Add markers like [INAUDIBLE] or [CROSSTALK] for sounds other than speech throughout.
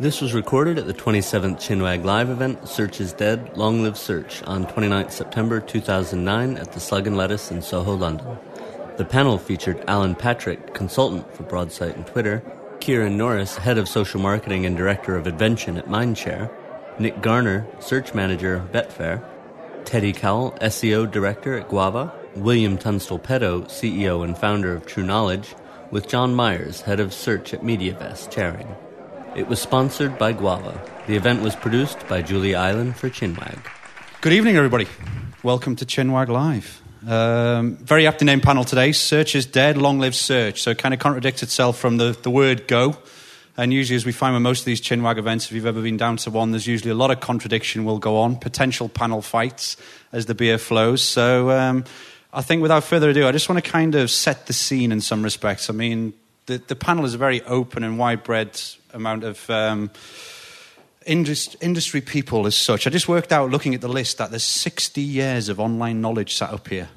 This was recorded at the 27th Chinwag Live event, Search is Dead, Long Live Search, on 29th September 2009 at the Slug and Lettuce in Soho, London. The panel featured Alan Patrick, consultant for Broadsight and Twitter, Kieran Norris, head of social marketing and director of Invention at Mindshare, Nick Garner, search manager, Betfair, Teddy Cowell, SEO director at Guava, William Tunstall Pedoe, CEO and founder of True Knowledge, with John Myers, head of search at MediaVest, chairing. It was sponsored by Guava. The event was produced by Julie Island for Chinwag. Good evening, everybody. Welcome to Chinwag Live. Um, very aptly named panel today. Search is dead, long live search. So it kind of contradicts itself from the, the word go. And usually, as we find with most of these Chinwag events, if you've ever been down to one, there's usually a lot of contradiction will go on, potential panel fights as the beer flows. So um, I think without further ado, I just want to kind of set the scene in some respects. I mean, the, the panel is a very open and widespread amount of. Um, industry people as such. I just worked out looking at the list that there's 60 years of online knowledge sat up here,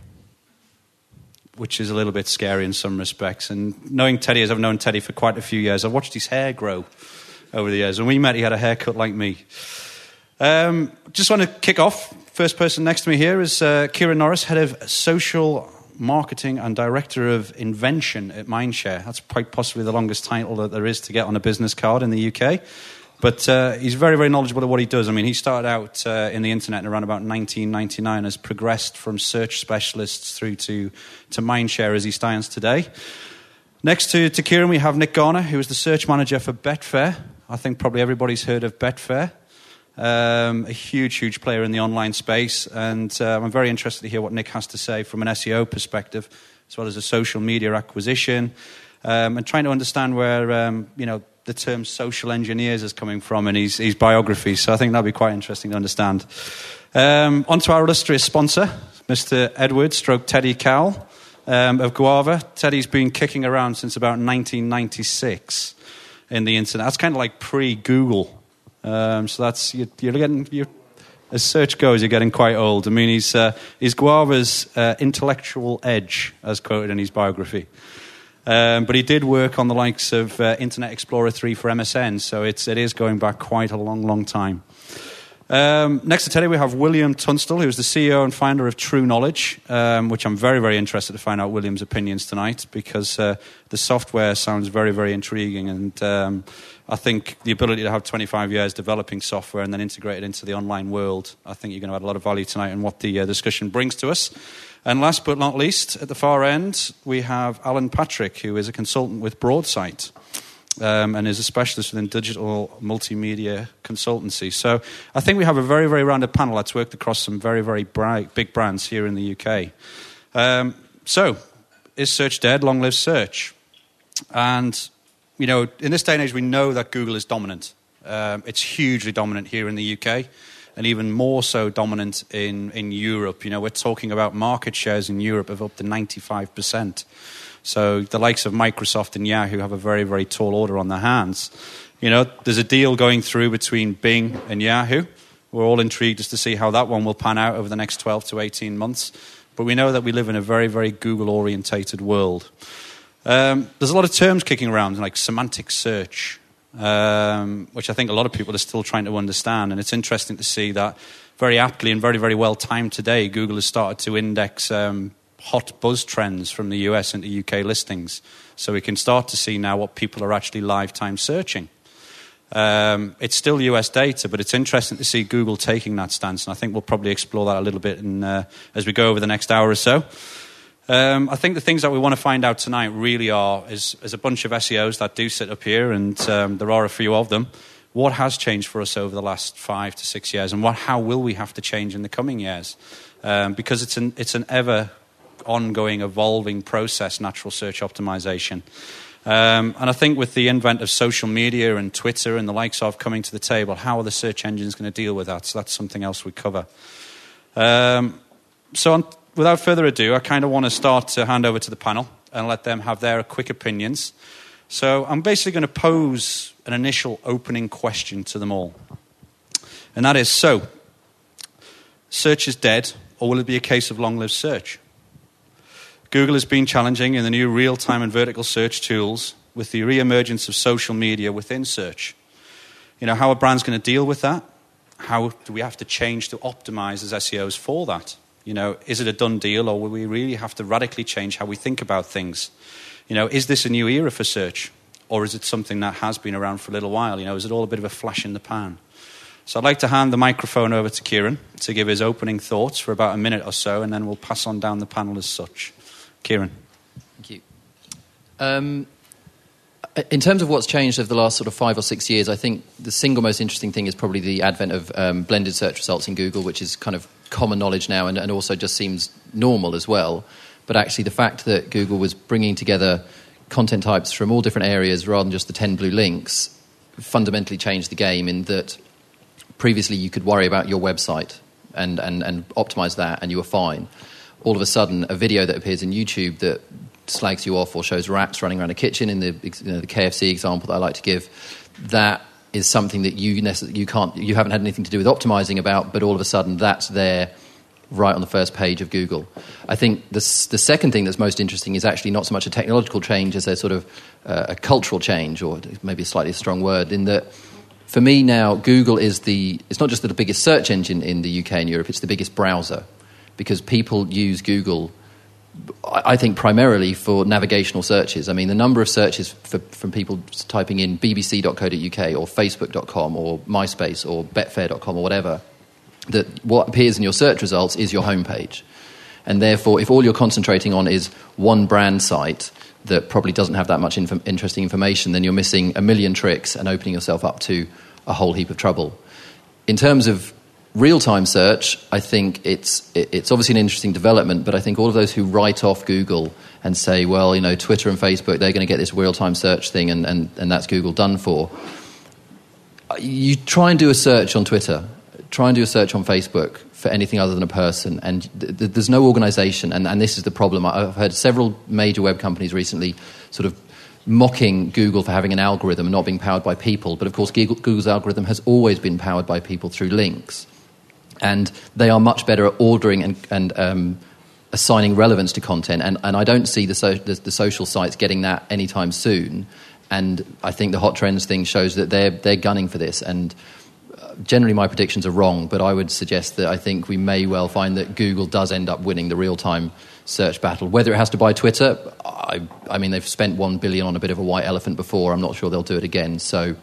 which is a little bit scary in some respects. And knowing Teddy, as I've known Teddy for quite a few years, I've watched his hair grow over the years. When we met, he had a haircut like me. Um, just want to kick off. First person next to me here is uh, Kieran Norris, head of social marketing and director of invention at Mindshare. That's quite possibly the longest title that there is to get on a business card in the UK. But uh, he's very, very knowledgeable of what he does. I mean, he started out uh, in the internet around about 1999, has progressed from search specialists through to, to Mindshare as he stands today. Next to, to Kieran, we have Nick Garner, who is the search manager for Betfair. I think probably everybody's heard of Betfair. Um, a huge, huge player in the online space. And uh, I'm very interested to hear what Nick has to say from an SEO perspective, as well as a social media acquisition, um, and trying to understand where, um, you know, the term social engineers is coming from in his, his biography. So I think that'll be quite interesting to understand. Um, on to our illustrious sponsor, Mr. Edward Stroke Teddy Cowell um, of Guava. Teddy's been kicking around since about 1996 in the internet. That's kind of like pre Google. Um, so that's, you're, you're getting, you're, as search goes, you're getting quite old. I mean, he's, uh, he's Guava's uh, intellectual edge, as quoted in his biography. Um, but he did work on the likes of uh, Internet Explorer 3 for MSN, so it's, it is going back quite a long, long time. Um, next to Teddy, we have William Tunstall, who's the CEO and founder of True Knowledge, um, which I'm very, very interested to find out William's opinions tonight because uh, the software sounds very, very intriguing. And um, I think the ability to have 25 years developing software and then integrate it into the online world, I think you're going to add a lot of value tonight in what the uh, discussion brings to us. And last but not least, at the far end, we have Alan Patrick, who is a consultant with Broadsight. Um, and is a specialist within digital multimedia consultancy. So I think we have a very, very rounded panel that's worked across some very, very bright, big brands here in the UK. Um, so, is search dead? Long live search. And, you know, in this day and age, we know that Google is dominant. Um, it's hugely dominant here in the UK and even more so dominant in, in Europe. You know, we're talking about market shares in Europe of up to 95%. So the likes of Microsoft and Yahoo have a very, very tall order on their hands. You know, there's a deal going through between Bing and Yahoo. We're all intrigued as to see how that one will pan out over the next 12 to 18 months. But we know that we live in a very, very Google orientated world. Um, there's a lot of terms kicking around, like semantic search, um, which I think a lot of people are still trying to understand. And it's interesting to see that very aptly and very, very well timed today, Google has started to index um, hot buzz trends from the US into UK listings. So we can start to see now what people are actually lifetime searching. Um, it's still US data, but it's interesting to see Google taking that stance. And I think we'll probably explore that a little bit in, uh, as we go over the next hour or so. Um, I think the things that we want to find out tonight really are is, is a bunch of SEOs that do sit up here, and um, there are a few of them. What has changed for us over the last five to six years, and what, how will we have to change in the coming years? Um, because it's an, it's an ever ongoing, evolving process, natural search optimization. Um, and I think with the invent of social media and Twitter and the likes of coming to the table, how are the search engines going to deal with that? So that's something else we cover. Um, so on, without further ado, I kind of want to start to hand over to the panel and let them have their quick opinions. So I'm basically going to pose an initial opening question to them all. And that is so, search is dead, or will it be a case of long lived search? Google has been challenging in the new real time and vertical search tools with the re emergence of social media within search. You know, how are brands going to deal with that? How do we have to change to optimize as SEOs for that? You know, is it a done deal or will we really have to radically change how we think about things? You know, is this a new era for search? Or is it something that has been around for a little while? You know, is it all a bit of a flash in the pan? So I'd like to hand the microphone over to Kieran to give his opening thoughts for about a minute or so, and then we'll pass on down the panel as such. Kieran. Thank you. Um, in terms of what's changed over the last sort of five or six years, I think the single most interesting thing is probably the advent of um, blended search results in Google, which is kind of common knowledge now and, and also just seems normal as well. But actually, the fact that Google was bringing together content types from all different areas rather than just the 10 blue links fundamentally changed the game in that previously you could worry about your website and, and, and optimize that and you were fine. All of a sudden, a video that appears in YouTube that slags you off or shows rats running around a kitchen in the, you know, the KFC example that I like to give, that is something that you, you, can't, you haven't had anything to do with optimizing about, but all of a sudden that's there right on the first page of Google. I think the, the second thing that's most interesting is actually not so much a technological change as a sort of uh, a cultural change, or maybe a slightly strong word, in that for me now, Google is the, it's not just the biggest search engine in the UK and Europe, it's the biggest browser because people use Google. I think primarily for navigational searches. I mean, the number of searches for, from people typing in bbc.co.uk or facebook.com or MySpace or betfair.com or whatever that what appears in your search results is your homepage. And therefore, if all you're concentrating on is one brand site that probably doesn't have that much inf- interesting information, then you're missing a million tricks and opening yourself up to a whole heap of trouble. In terms of real time search, I think it's, it's obviously an interesting development, but I think all of those who write off Google and say, well, you know, Twitter and Facebook, they're going to get this real time search thing and, and, and that's Google done for. You try and do a search on Twitter try and do a search on Facebook for anything other than a person, and th- th- there's no organization, and, and this is the problem. I've heard several major web companies recently sort of mocking Google for having an algorithm and not being powered by people, but of course, Google's algorithm has always been powered by people through links. And they are much better at ordering and, and um, assigning relevance to content, and, and I don't see the, so, the, the social sites getting that anytime soon. And I think the hot trends thing shows that they're, they're gunning for this. And generally my predictions are wrong, but I would suggest that I think we may well find that Google does end up winning the real time search battle. Whether it has to buy Twitter, I, I, mean, they've spent one billion on a bit of a white elephant before. I'm not sure they'll do it again. So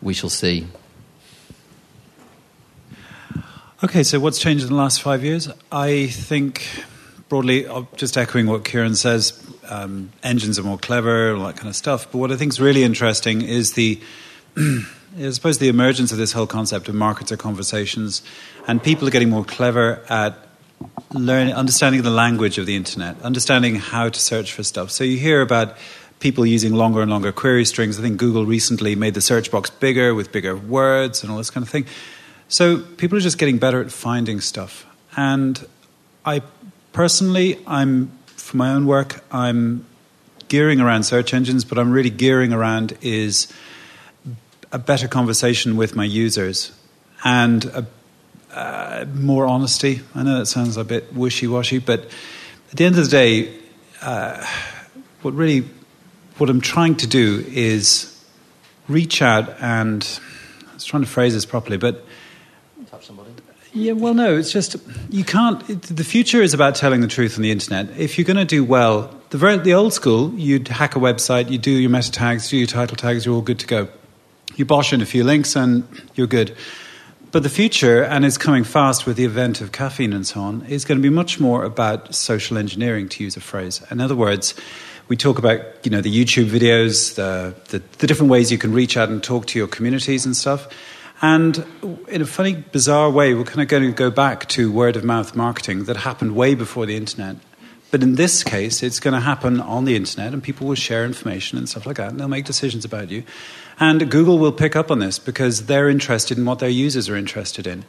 we shall see. Okay, so what's changed in the last five years? I think broadly, uh, just echoing what Kieran says, um, engines are more clever, all that kind of stuff. But what I think is really interesting is the [CLEARS THROAT] I suppose the emergence of this whole concept of markets are conversations, and people are getting more clever at learning, understanding the language of the internet, understanding how to search for stuff. So you hear about people using longer and longer query strings. I think Google recently made the search box bigger with bigger words and all this kind of thing. So people are just getting better at finding stuff. And I personally, I'm for my own work, I'm gearing around search engines, but I'm really gearing around is a better conversation with my users and a, uh, more honesty. I know that sounds a bit wishy washy, but at the end of the day, uh, what really what I'm trying to do is reach out and I was trying to phrase this properly, but. Yeah, well, no, it's just you can't. It, the future is about telling the truth on the internet. If you're going to do well, the very, the old school, you'd hack a website, you do your meta tags, do your title tags, you're all good to go you bosh in a few links and you're good. But the future, and it's coming fast with the event of caffeine and so on, is going to be much more about social engineering, to use a phrase. In other words, we talk about you know the YouTube videos, the, the, the different ways you can reach out and talk to your communities and stuff. And in a funny, bizarre way, we're kind of going to go back to word of mouth marketing that happened way before the internet. But in this case, it's going to happen on the internet, and people will share information and stuff like that, and they'll make decisions about you. And Google will pick up on this because they're interested in what their users are interested in.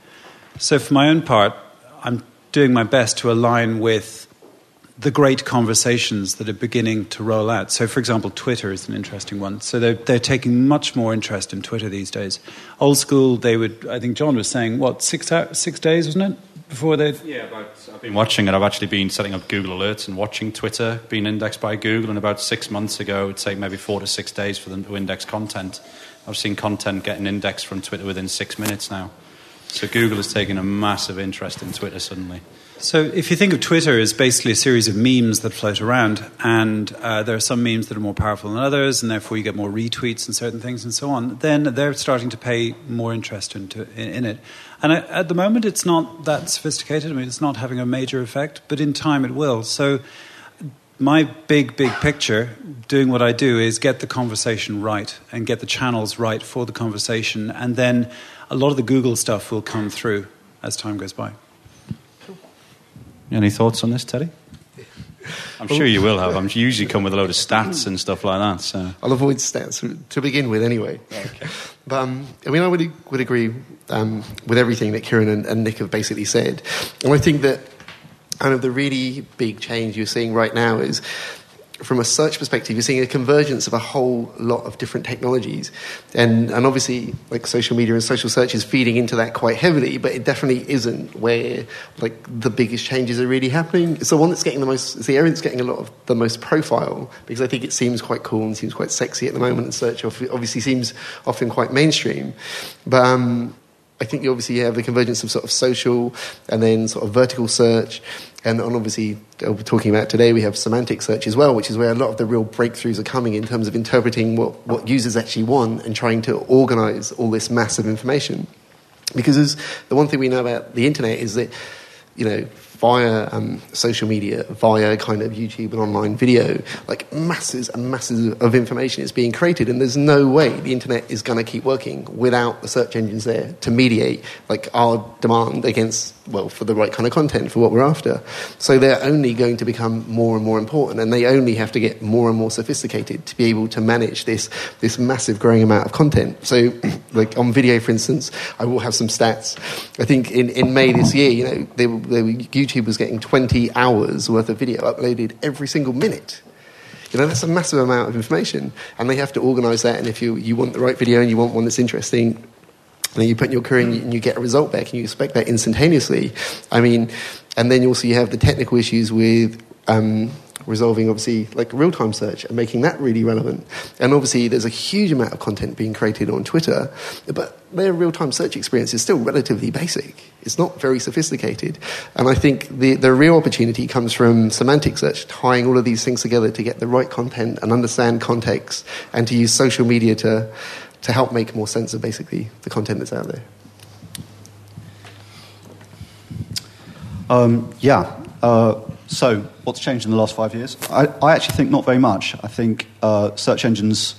So, for my own part, I'm doing my best to align with the great conversations that are beginning to roll out. So, for example, Twitter is an interesting one. So, they're, they're taking much more interest in Twitter these days. Old school, they would, I think John was saying, what, six, uh, six days, wasn't it? Before they Yeah, about, I've been watching it. I've actually been setting up Google Alerts and watching Twitter being indexed by Google. And about six months ago, it'd take maybe four to six days for them to index content. I've seen content getting indexed from Twitter within six minutes now. So Google has taken a massive interest in Twitter suddenly. So, if you think of Twitter as basically a series of memes that float around, and uh, there are some memes that are more powerful than others, and therefore you get more retweets and certain things and so on, then they're starting to pay more interest into, in, in it. And I, at the moment, it's not that sophisticated. I mean, it's not having a major effect, but in time it will. So, my big, big picture, doing what I do, is get the conversation right and get the channels right for the conversation, and then a lot of the Google stuff will come through as time goes by. Any thoughts on this, Teddy? I'm sure you will have. I'm usually come with a load of stats and stuff like that. So I'll avoid stats to begin with, anyway. Okay. But um, I mean, I would would agree um, with everything that Kieran and, and Nick have basically said, and I think that kind of the really big change you're seeing right now is from a search perspective, you're seeing a convergence of a whole lot of different technologies. And, and obviously, like social media and social search is feeding into that quite heavily, but it definitely isn't where like the biggest changes are really happening. It's the one that's getting the most, it's the area that's getting a lot of the most profile because I think it seems quite cool and seems quite sexy at the moment. And search obviously seems often quite mainstream. But um, I think you obviously have the convergence of sort of social and then sort of vertical search. And, obviously, uh, we're talking about today, we have semantic search as well, which is where a lot of the real breakthroughs are coming in terms of interpreting what, what users actually want and trying to organize all this massive information. Because the one thing we know about the internet is that, you know, via um, social media, via kind of YouTube and online video, like masses and masses of information is being created, and there's no way the internet is going to keep working without the search engines there to mediate like our demand against well for the right kind of content for what we're after. So they're only going to become more and more important, and they only have to get more and more sophisticated to be able to manage this this massive growing amount of content. So, [CLEARS THROAT] like on video, for instance, I will have some stats. I think in, in May this year, you know, they, they YouTube was getting 20 hours worth of video uploaded every single minute. You know, that's a massive amount of information. And they have to organize that. And if you, you want the right video and you want one that's interesting, then you put in your query and you, and you get a result back and you expect that instantaneously. I mean, and then also you have the technical issues with um, resolving obviously like real time search and making that really relevant. And obviously, there's a huge amount of content being created on Twitter, but their real time search experience is still relatively basic. It's not very sophisticated. And I think the, the real opportunity comes from semantic search, tying all of these things together to get the right content and understand context and to use social media to, to help make more sense of basically the content that's out there. Um, yeah. Uh, so, what's changed in the last five years? I, I actually think not very much. I think uh, search engines,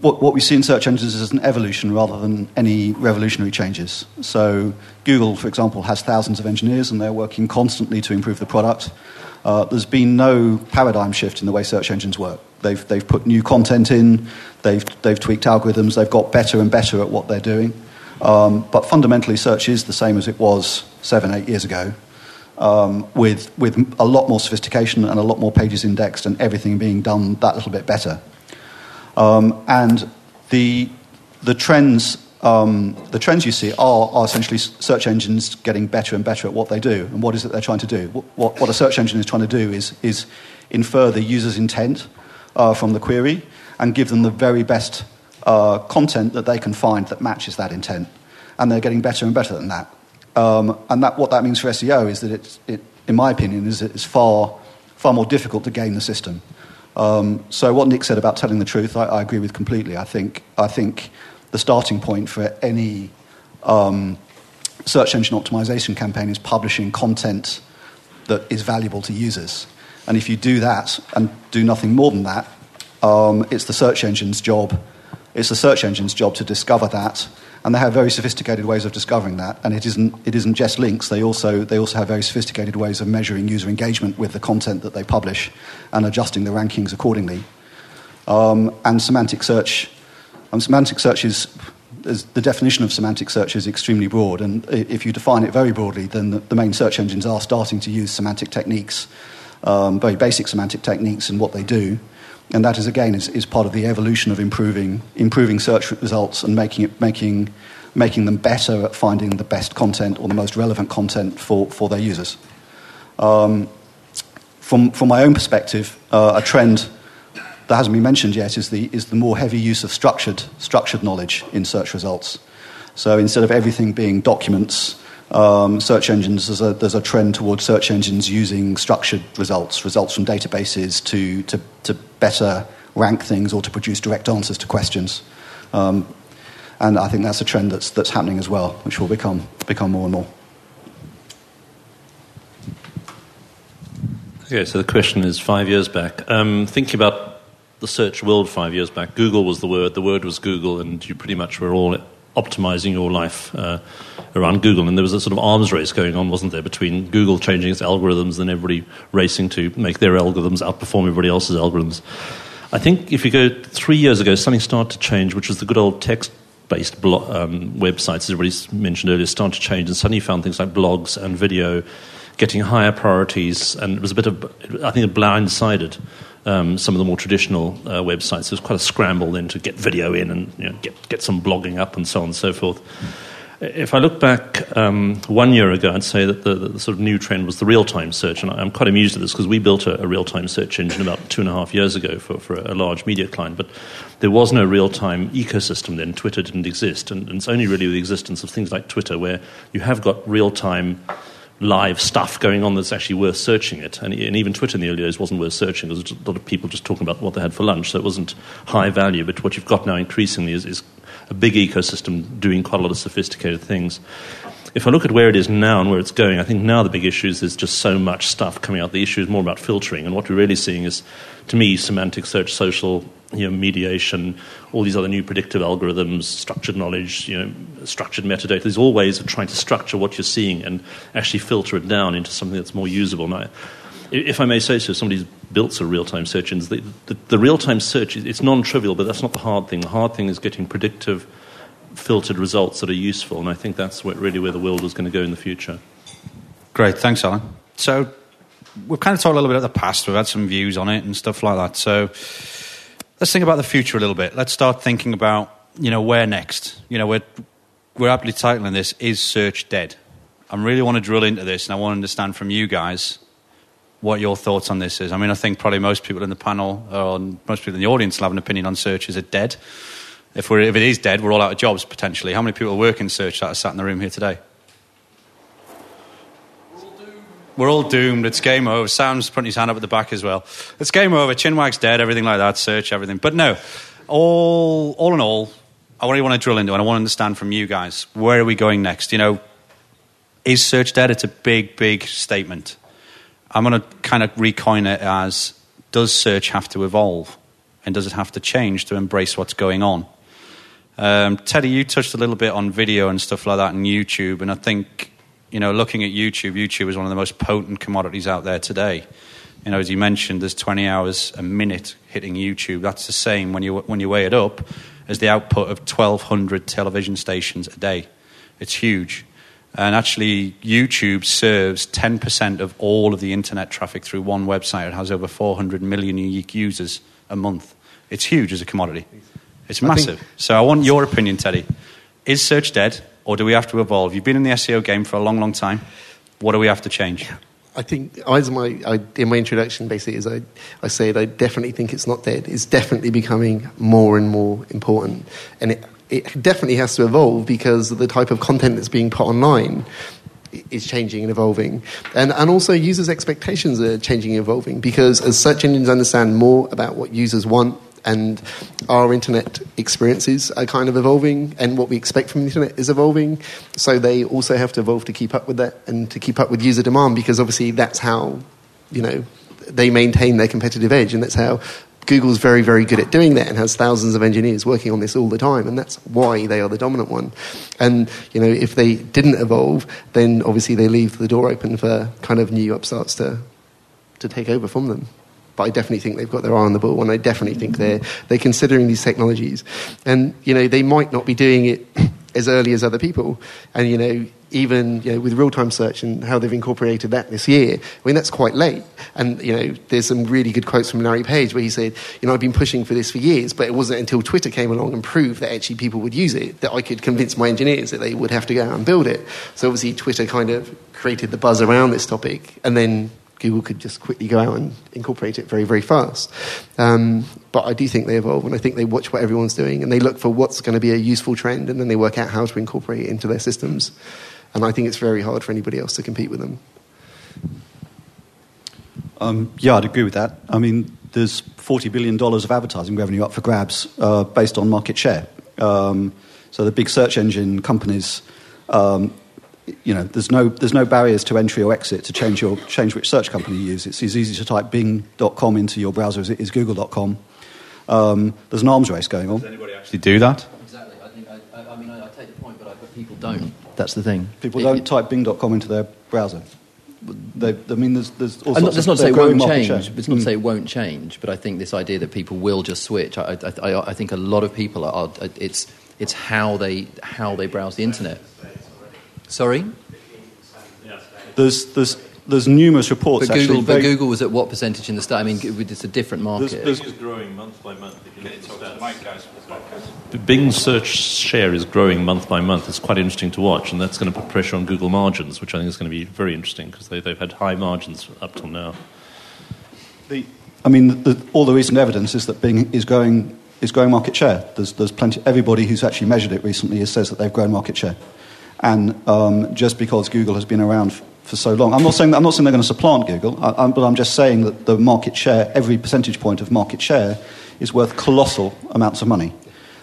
what, what we see in search engines is an evolution rather than any revolutionary changes. So, Google, for example, has thousands of engineers and they're working constantly to improve the product. Uh, there's been no paradigm shift in the way search engines work. They've, they've put new content in, they've, they've tweaked algorithms, they've got better and better at what they're doing. Um, but fundamentally, search is the same as it was seven, eight years ago um, with, with a lot more sophistication and a lot more pages indexed and everything being done that little bit better. Um, and the, the, trends, um, the trends you see are, are essentially search engines getting better and better at what they do. And what is it they're trying to do? What, what a search engine is trying to do is, is infer the user's intent uh, from the query and give them the very best uh, content that they can find that matches that intent. And they're getting better and better than that. Um, and that, what that means for SEO is that it's, it, in my opinion, is it's far, far more difficult to game the system. Um, so what Nick said about telling the truth, I, I, agree with completely. I think, I think the starting point for any um, search engine optimization campaign is publishing content that is valuable to users. And if you do that and do nothing more than that, um, it's the search engine's job. It's the search engine's job to discover that and they have very sophisticated ways of discovering that. And it isn't, it isn't just links, they also, they also have very sophisticated ways of measuring user engagement with the content that they publish and adjusting the rankings accordingly. Um, and semantic search, um, semantic search is, is, the definition of semantic search is extremely broad. And if you define it very broadly, then the, the main search engines are starting to use semantic techniques, um, very basic semantic techniques and what they do. And that is, again, is, is part of the evolution of improving, improving search results and making, it, making, making them better at finding the best content or the most relevant content for, for their users. Um, from, from my own perspective, uh, a trend that hasn't been mentioned yet is the, is the more heavy use of structured, structured knowledge in search results. So instead of everything being documents, um, search engines, there's a, there's a trend towards search engines using structured results, results from databases to, to, to better rank things or to produce direct answers to questions. Um, and I think that's a trend that's, that's happening as well, which will become, become more and more. Okay, so the question is five years back. Um, thinking about the search world five years back, Google was the word, the word was Google, and you pretty much were all optimizing your life uh, around Google. And there was a sort of arms race going on, wasn't there, between Google changing its algorithms and everybody racing to make their algorithms outperform everybody else's algorithms. I think if you go three years ago, something started to change, which was the good old text based blo- um, websites, as everybody mentioned earlier, started to change. And suddenly you found things like blogs and video getting higher priorities. And it was a bit of, I think, blindsided um, some of the more traditional uh, websites. There was quite a scramble then to get video in and you know, get, get some blogging up and so on and so forth. If I look back um, one year ago, I'd say that the, the, sort of new trend was the real time search. And I'm quite amused at this because we built a, a real time search engine about two and a half years ago for, for a large media client. But there was no real time ecosystem then. Twitter didn't exist. And, and it's only really the existence of things like Twitter where you have got real time live stuff going on that's actually worth searching it. And, and, even Twitter in the early days wasn't worth searching. There was a lot of people just talking about what they had for lunch, so it wasn't high value. But what you've got now increasingly is, is a big ecosystem doing quite a lot of sophisticated things. If I look at where it is now and where it's going, I think now the big issue is there's just so much stuff coming out. The issue is more about filtering. And what we're really seeing is, to me, semantic search, social you know, mediation, all these other new predictive algorithms, structured knowledge, you know, structured metadata. There's all ways of trying to structure what you're seeing and actually filter it down into something that's more usable. Now, if I may say so, somebody's built some real-time search engines. The, the, the real-time search, it's non-trivial, but that's not the hard thing. The hard thing is getting predictive, filtered results that are useful, and I think that's what, really where the world is going to go in the future. Great, thanks, Alan. So we've kind of talked a little bit about the past. We've had some views on it and stuff like that. So let's think about the future a little bit. Let's start thinking about, you know, where next? You know, we're, we're aptly titling this, Is Search Dead? I really want to drill into this and I want to understand from you guys what your thoughts on this is. I mean, I think probably most people in the panel or most people in the audience will have an opinion on search. Is it dead? If, we're, if it is dead, we're all out of jobs potentially. How many people work in search that are sat in the room here today? We're all doomed. It's game over. Sam's putting his hand up at the back as well. It's game over. Chinwag's dead. Everything like that. Search everything. But no, all all in all, I really want to drill into and I want to understand from you guys where are we going next. You know, is search dead? It's a big, big statement. I'm going to kind of recoin it as: Does search have to evolve, and does it have to change to embrace what's going on? Um, Teddy, you touched a little bit on video and stuff like that and YouTube, and I think you know, looking at YouTube, YouTube is one of the most potent commodities out there today. You know, as you mentioned, there's 20 hours a minute hitting YouTube. That's the same when you when you weigh it up as the output of 1,200 television stations a day. It's huge. And actually, YouTube serves 10% of all of the internet traffic through one website. It has over 400 million unique users a month. It's huge as a commodity. It's massive. I think... So I want your opinion, Teddy. Is search dead? Or do we have to evolve? You've been in the SEO game for a long, long time. What do we have to change? I think as my I, in my introduction, basically, as I, I said, I definitely think it's not dead. It's definitely becoming more and more important, and it it definitely has to evolve because the type of content that's being put online is changing and evolving, and and also users' expectations are changing and evolving because as search engines understand more about what users want and our internet experiences are kind of evolving, and what we expect from the internet is evolving. So they also have to evolve to keep up with that and to keep up with user demand, because obviously that's how you know they maintain their competitive edge, and that's how Google's very, very good at doing that and has thousands of engineers working on this all the time, and that's why they are the dominant one. And you know, if they didn't evolve, then obviously they leave the door open for kind of new upstarts to to take over from them but I definitely think they've got their eye on the ball, and I definitely think they're they're considering these technologies, and you know they might not be doing it [CLEARS THROAT] as early as other people, and you know even you know, with real-time search and how they've incorporated that this year, I mean that's quite late. And you know, there's some really good quotes from Larry Page where he said, you know, I've been pushing for this for years, but it wasn't until Twitter came along and proved that actually people would use it that I could convince my engineers that they would have to go out and build it. So obviously, Twitter kind of created the buzz around this topic, and then Google could just quickly go out and incorporate it very, very fast. Um, but I do think they evolve, and I think they watch what everyone's doing, and they look for what's going to be a useful trend, and then they work out how to incorporate it into their systems. And I think it's very hard for anybody else to compete with them. Um, yeah, I'd agree with that. I mean, there's $40 billion of advertising revenue up for grabs uh, based on market share. Um, so the big search engine companies, um, you know, there's no, there's no barriers to entry or exit to change, your, change which search company you use. It's as easy to type bing.com into your browser as it is google.com. Um, there's an arms race going on. Does anybody actually do that? Exactly. I, think, I, I, I mean, I, I take the point, but, I, but people don't. That's the thing. People It- don't it- type bing.com into their browser. They, I mean, there's, there's all I'm not, sorts that's of not to say it won't market change. share. It's not to Mm. say it won't change, but I think this idea that people will just switch. I, I, I, I think a lot of people are. are it's it's how they how they browse the internet. Sorry, There's, there's, there's numerous reports but actually. Google, but Google was at what percentage in the start? I mean, it's a different market. there's- Bing is growing month by month. If you look at the stats. Bing's search share is growing month by month. It's quite interesting to watch, and that's going to put pressure on Google margins, which I think is going to be very interesting because they, they've had high margins up till now. The, I mean, the, all the recent evidence is that Bing is growing, is growing market share. There's, there's plenty. Everybody who's actually measured it recently says that they've grown market share. And um, just because Google has been around f- for so long, I'm not saying I'm not saying they're going to supplant Google, I, I'm, but I'm just saying that the market share, every percentage point of market share, is worth colossal amounts of money.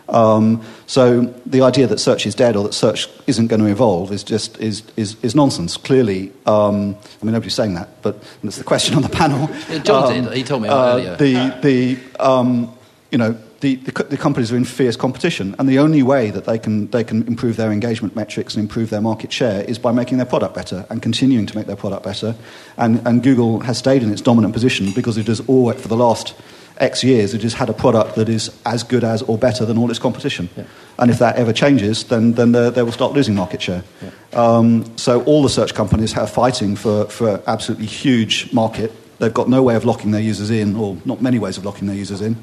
Um, so the idea that search is dead or that search isn't going to evolve is just is, is, is nonsense. Clearly, um, I mean nobody's saying that, but that's the question on the panel. John Um. He told me uh, earlier. The the um, you know the, the, the companies are in fierce competition, and the only way that they can they can improve their engagement metrics and improve their market share is by making their product better and continuing to make their product better. And and Google has stayed in its dominant position because it has all for the last X years it has had a product that is as good as or better than all its competition. Yeah. And if that ever changes, then then they, they will start losing market share. Um, so all the search companies are fighting for for absolutely huge market. They've got no way of locking their users in, or not many ways of locking their users in.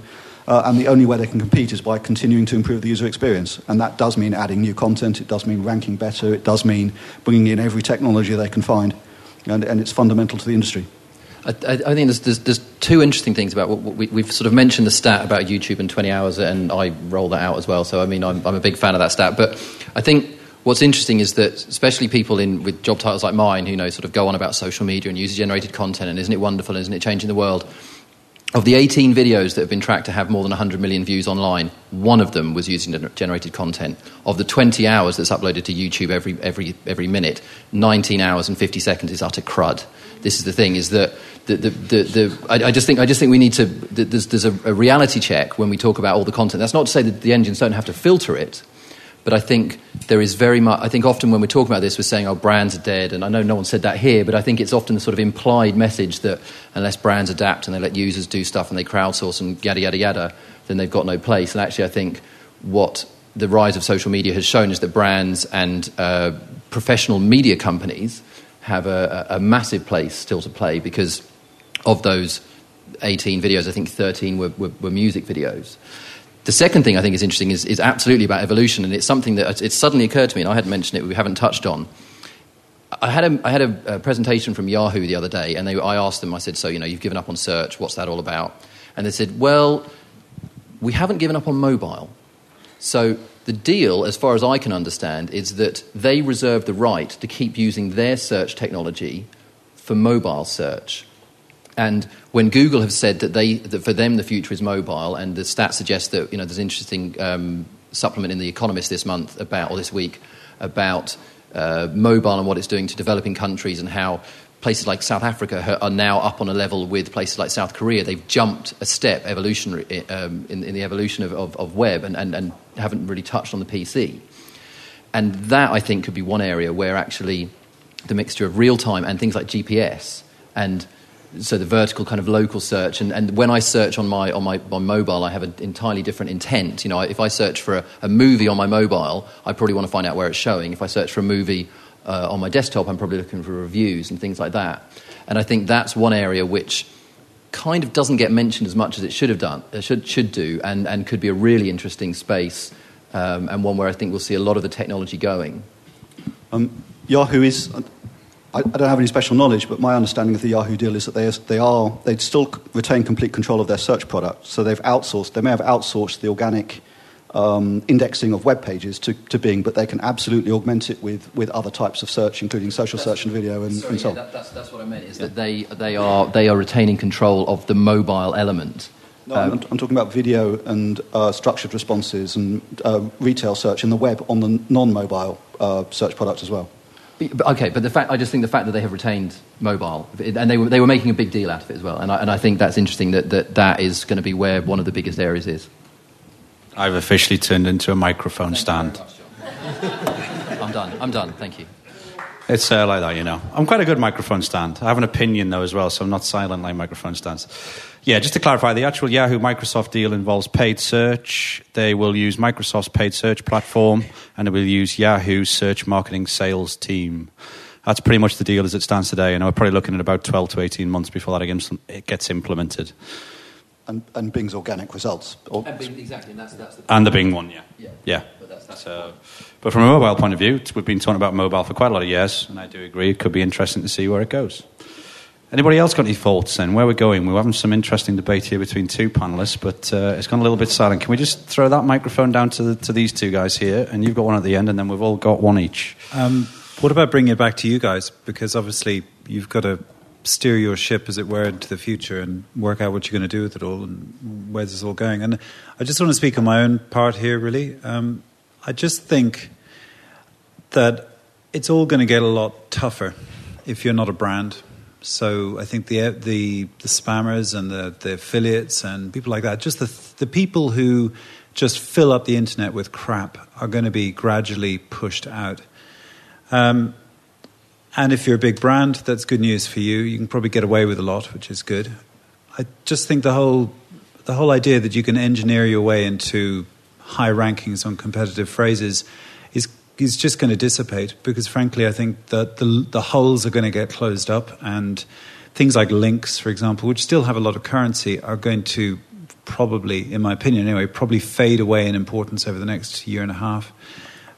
Uh, and the only way they can compete is by continuing to improve the user experience. And that does mean adding new content, it does mean ranking better, it does mean bringing in every technology they can find. And, and it's fundamental to the industry. I, I think there's, there's, there's two interesting things about what we, we've sort of mentioned the stat about YouTube and 20 hours, and I roll that out as well. So I mean, I'm, I'm a big fan of that stat. But I think what's interesting is that, especially people in with job titles like mine, who you know sort of go on about social media and user-generated content, and isn't it wonderful, and isn't it changing the world? Of the 18 videos that have been tracked to have more than 100 million views online, one of them was using generated content. Of the 20 hours that's uploaded to YouTube every, every, every minute, 19 hours and 50 seconds is utter crud. This is the thing, is that the, the, the, the, I, I, just think, I just think we need to, there's, there's a, a reality check when we talk about all the content. That's not to say that the engines don't have to filter it, but I think there is very much. I think often when we're talking about this, we're saying, "Oh, brands are dead," and I know no one said that here, but I think it's often the sort of implied message that unless brands adapt and they let users do stuff and they crowdsource and yada yada yada, then they've got no place. And actually, I think what the rise of social media has shown is that brands and uh, professional media companies have a, a, massive place still to play because of those 18 videos, I think 13 were, were, were music videos. The second thing I think is interesting is, is absolutely about evolution, and it's something that it suddenly occurred to me, and I hadn't mentioned it, we haven't touched on. I had a, I had a, a presentation from Yahoo the other day, and they, I asked them, I said, So, you know, you've given up on search, what's that all about? And they said, Well, we haven't given up on mobile. So, the deal, as far as I can understand, is that they reserve the right to keep using their search technology for mobile search. And when Google have said that, they, that for them the future is mobile, and the stats suggest that you know, there's an interesting um, supplement in The Economist this month about, or this week, about uh, mobile and what it's doing to developing countries and how places like South Africa are now up on a level with places like South Korea. They've jumped a step evolutionary um, in, in, the evolution of, of, of web and, and, and haven't really touched on the PC. And that, I think, could be one area where actually the mixture of real time and things like GPS and so the vertical kind of local search and, and when I search on my on my on mobile I have an entirely different intent. You know if I search for a, a movie on my mobile I probably want to find out where it's showing. If I search for a movie uh, on my desktop I'm probably looking for reviews and things like that. And I think that's one area which kind of doesn't get mentioned as much as it should have done uh, should should do and and could be a really interesting space um, and one where I think we'll see a lot of the technology going. Um, Yahoo is I, I don't have any special knowledge, but my understanding of the Yahoo deal is that they, they are they still retain complete control of their search product. So they've outsourced. They may have outsourced the organic um, indexing of web pages to, to Bing, but they can absolutely augment it with, with other types of search, including social That's- search and video and, Sorry, and so yeah, on. that, that's, that's what I meant. Is that they they are they are retaining control of the mobile element. No, I'm, I'm talking about video and uh, structured responses and uh, retail search in the web on the non-mobile uh, search product as well. But- okay, but the fact I just think the fact that they have retained mobile and they were they were making a big deal out of it as well, and I, and I think that's interesting that, that that is going to be where one of the biggest areas is. I've officially turned into a microphone stand. [LAUGHS] I'm done. I'm done. Thank you. It's uh, like that, you know. I'm quite a good microphone stand. I have an opinion, though, as well, so I'm not silent like microphone stands. Yeah, just to clarify, the actual Yahoo Microsoft deal involves paid search. They will use Microsoft's paid search platform, and they will use Yahoo's search marketing sales team. That's pretty much the deal as it stands today, and we're probably looking at about 12 to 18 months before that again- it gets implemented. And, and Bing's organic results. Or- exactly, and that's that's the And the Bing one, yeah. Yeah. Yeah. But that's- that's so, but from a mobile point of view, we've been talking about mobile for quite a lot of years, and I do agree it could be interesting to see where it goes. Anybody else got any thoughts then? Where we're going? We're having some interesting debate here between two panelists, but uh, it's gone a little bit silent. Can we just throw that microphone down to, the, to these two guys here, and you've got one at the end, and then we've all got one each. Um, what about bringing it back to you guys? Because obviously you've got to steer your ship, as it were, into the future and work out what you're going to do with it all and where this is all going. And I just want to speak on my own part here, really. Um, I just think that it's all going to get a lot tougher if you're not a brand. So I think the the, the spammers and the, the affiliates and people like that, just the the people who just fill up the internet with crap, are going to be gradually pushed out. Um, and if you're a big brand, that's good news for you. You can probably get away with a lot, which is good. I just think the whole the whole idea that you can engineer your way into high rankings on competitive phrases is is just going to dissipate because, frankly, I think that the the holes are going to get closed up, and things like links, for example, which still have a lot of currency, are going to probably, in my opinion, anyway, probably fade away in importance over the next year and a half.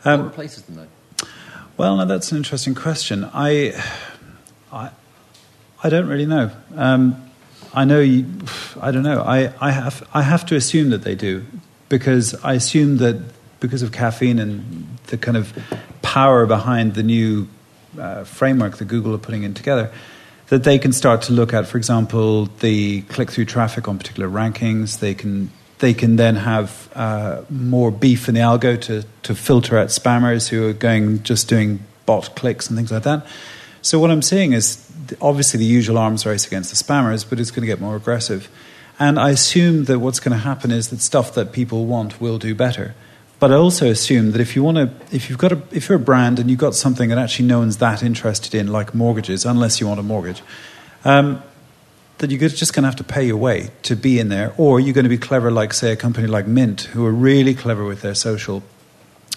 what Um, replaces them though? well, now that's an interesting question. I, I, I don't really know. Um, I know you. I don't know. I, I have. I have to assume that they do, because I assume that because of caffeine and the kind of power behind the new uh, framework that Google are putting in together, that they can start to look at, for example, the click-through traffic on particular rankings. They can they can then have uh, more beef in the algo to, to filter out spammers who are going just doing bot clicks and things like that. So what I'm seeing is obviously the usual arms race against the spammers, but it's going to get more aggressive. And I assume that what's going to happen is that stuff that people want will do better. But I also assume that if you want to, if you've got a, if you're a brand and you've got something that actually no one's that interested in, like mortgages, unless you want a mortgage, um, that you're just going to have to pay your way to be in there, or you're going to be clever, like say a company like Mint, who are really clever with their social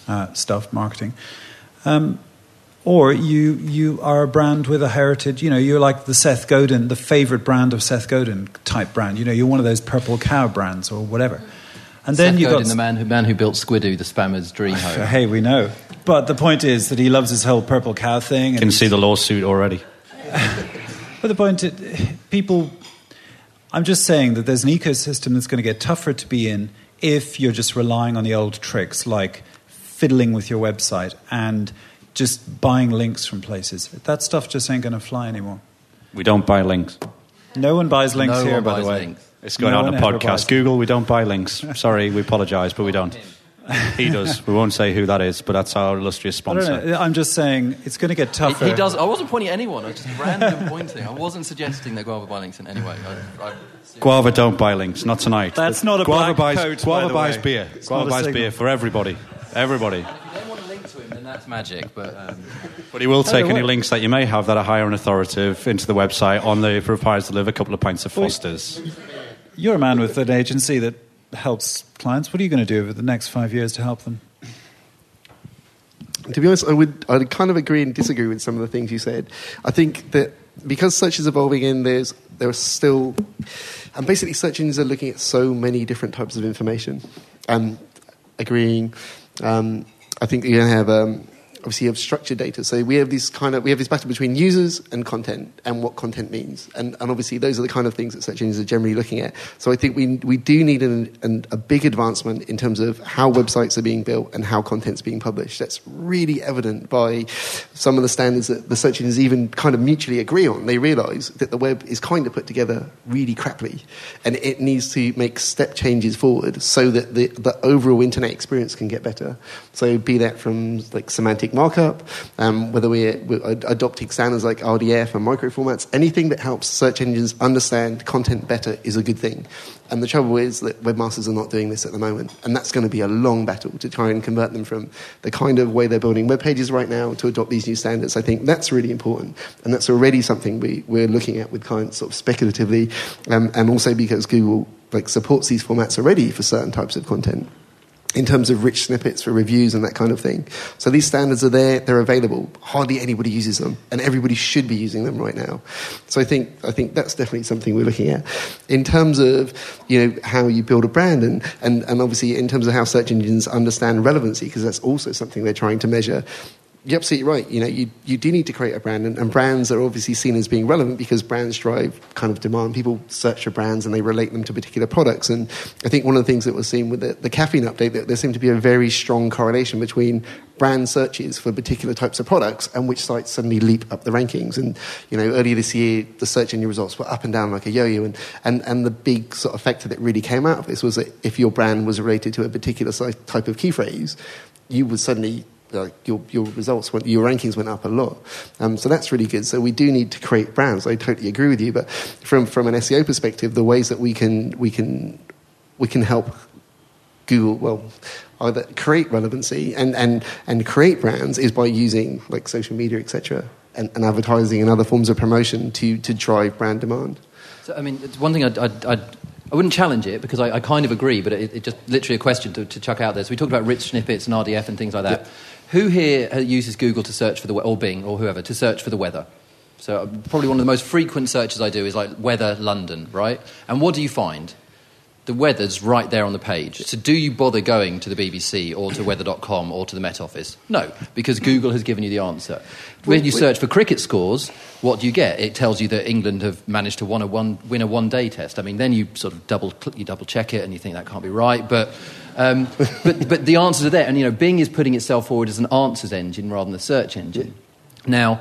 uh, stuff, marketing. Um, or you you are a brand with a heritage. You know, you're like the Seth Godin, the favorite brand of Seth Godin type brand. You know, you're one of those purple cow brands or whatever. And then Seth you Godin, got the man who man who built Squidoo, the spammer's dream [LAUGHS] home. Hey, we know. But the point is that he loves his whole purple cow thing. You And can see the lawsuit already. [LAUGHS] But the point, is, people, I'm just saying that there's an ecosystem that's going to get tougher to be in if you're just relying on the old tricks like fiddling with your website and just buying links from places. That stuff just ain't going to fly anymore. We don't buy links. No one buys links No here, one by the way. links. It's going No on one the podcast. Google, we don't buy links. Sorry, we apologise, but we don't. He does. We won't say who that is, but that's our illustrious sponsor. I'm just saying it's going to get tougher. He, he does. I wasn't pointing at anyone. I was just random pointing. I wasn't suggesting that Guava buy links in any way. I, I, Guava don't buy links, not tonight. That's not a Guava black buys, coat, by Guava the buys way. beer. It's Guava buys signal. beer for everybody. Everybody. That's magic. But um, But he will take any what- links that you may have that are higher and authoritative into the website on the replies to live a couple of pints of Fosters. You're a man with an agency that helps clients. What are you going to do over the next five years to help them? To be honest, I would I'd kind of agree and disagree with some of the things you said. I think that because search is evolving and there's there are still and basically search engines are looking at so many different types of information. and agreeing. Um, I think you're going to have um, obviously you have structured data. So we have this kind of we have this battle between users and content and what content means. And, and obviously those are the kind of things that search engines are generally looking at. So I think we we do need an, an, a big advancement in terms of how websites are being built and how content's being published. That's really evident by some of the standards that the search engines even kind of mutually agree on. They realise that the web is kind of put together really crappily, and it needs to make step changes forward so that the, the overall internet experience can get better. So be that from like semantic markup, um, whether we're, we're, adopting standards like RDF and microformats, anything that helps search engines understand content better is a good thing. And the trouble is that webmasters are not doing this at the moment, and that's going to be a long battle to try and convert them from the kind of way they're building web pages right now to adopt these new standards. I think that's really important, and that's already something we, we're looking at with clients sort of speculatively, um, and also because Google like supports these formats already for certain types of content in terms of rich snippets for reviews and that kind of thing. So these standards are there, they're available. Hardly anybody uses them, and everybody should be using them right now. So I think I think that's definitely something we're looking at. In terms of you know how you build a brand and, and, and obviously in terms of how search engines understand relevancy, because that's also something they're trying to measure you're absolutely right. You know, you, you do need to create a brand, and, and, brands are obviously seen as being relevant because brands drive kind of demand. People search for brands and they relate them to particular products. And I think one of the things that was seen with the, the caffeine update that there seemed to be a very strong correlation between brand searches for particular types of products and which sites suddenly leap up the rankings. And you know, earlier this year, the search engine results were up and down like a yo-yo. And and, and the big sort of factor that really came out of this was that if your brand was related to a particular type of key phrase, you would suddenly like your, your results went, your rankings went up a lot. Um, so that's really good. So we do need to create brands. I totally agree with you. But from, from an SEO perspective, the ways that we can, we can, we can help Google, well, either create relevancy and, and, and create brands is by using like social media, etc., and, and advertising and other forms of promotion to, to drive brand demand. So, I mean, it's one thing I'd, I'd, I'd I wouldn't challenge it because I, I kind of agree, but it, it, just literally a question to, to chuck out there. So we talked about rich snippets and RDF and things like that. Who here uses Google to search for the or Bing or whoever to search for the weather? So uh, probably one of the most frequent searches I do is like weather London, right? And what do you find? The weather's right there on the page. So do you bother going to the BBC or to weather.com or to the Met Office? No, because Google has given you the answer. When you search for cricket scores, what do you get? It tells you that England have managed to win a one, win a one day test. I mean, then you sort of double you double check it and you think that can't be right, but um, but, but the answers are there. And, you know, Bing is putting itself forward as an answers engine rather than a search engine. Now,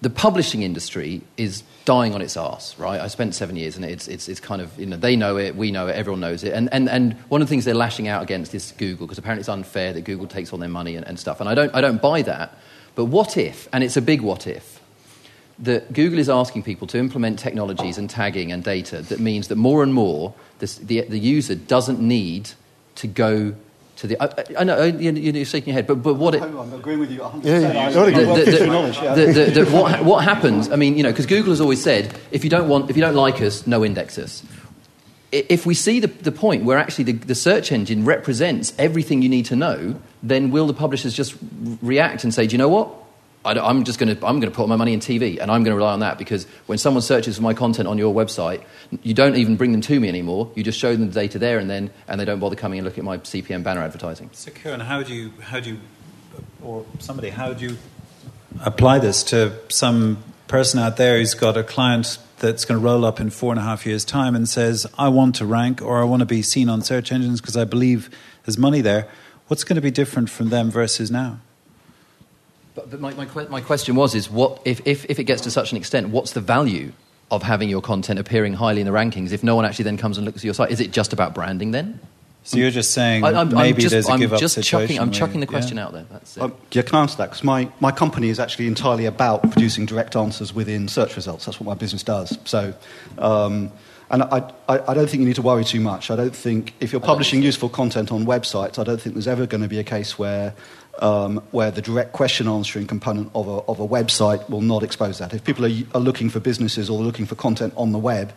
the publishing industry is dying on its ass, right? I spent seven years and it's, it's, it's kind of, you know, they know it, we know it, everyone knows it. And, and, and one of the things they're lashing out against is Google, because apparently it's unfair that Google takes all their money and, and stuff. And I don't, I don't buy that. But what if, and it's a big what if, that Google is asking people to implement technologies and tagging and data that means that more and more this, the, the user doesn't need to go to the. I, I know you're shaking your head, but, but what it. I'm agreeing with you 100%. Yeah, yeah, the, the, the, what, what happens, I mean, you know, because Google has always said if you don't, want, if you don't like us, no index us. If we see the, the point where actually the, the search engine represents everything you need to know, then will the publishers just react and say, do you know what? I, am just going to I'm going to put my money in TV, and I'm going to rely on that because when someone searches for my content on your website, you don't even bring them to me anymore. You just show them the data there and then, and they don't bother coming and looking at my CPM banner advertising. So, Kieran, how do you how do you or somebody how do you apply this to some person out there who's got a client that's going to roll up in four and a half years' time and says, "I want to rank or I want to be seen on search engines because I believe there's money there." What's going to be different from them versus now? But, but my, my, my, question was, is what, if, if, if it gets to such an extent, what's the value of having your content appearing highly in the rankings if no one actually then comes and looks at your site? Is it just about branding then? So you're just saying I, I'm, maybe I'm just, there's a give I'm just situation. Chucking, I'm chucking the question yeah. out there. That's it. Um, yeah, can I answer that? Because my, my company is actually entirely about producing direct answers within search results. That's what my business does. So, um, and I, I, I, don't think you need to worry too much. I don't think if you're publishing useful content on websites, I don't think there's ever going to be a case where um, where the direct question answering component of a, of a website will not expose that. If people are, are looking for businesses or looking for content on the web,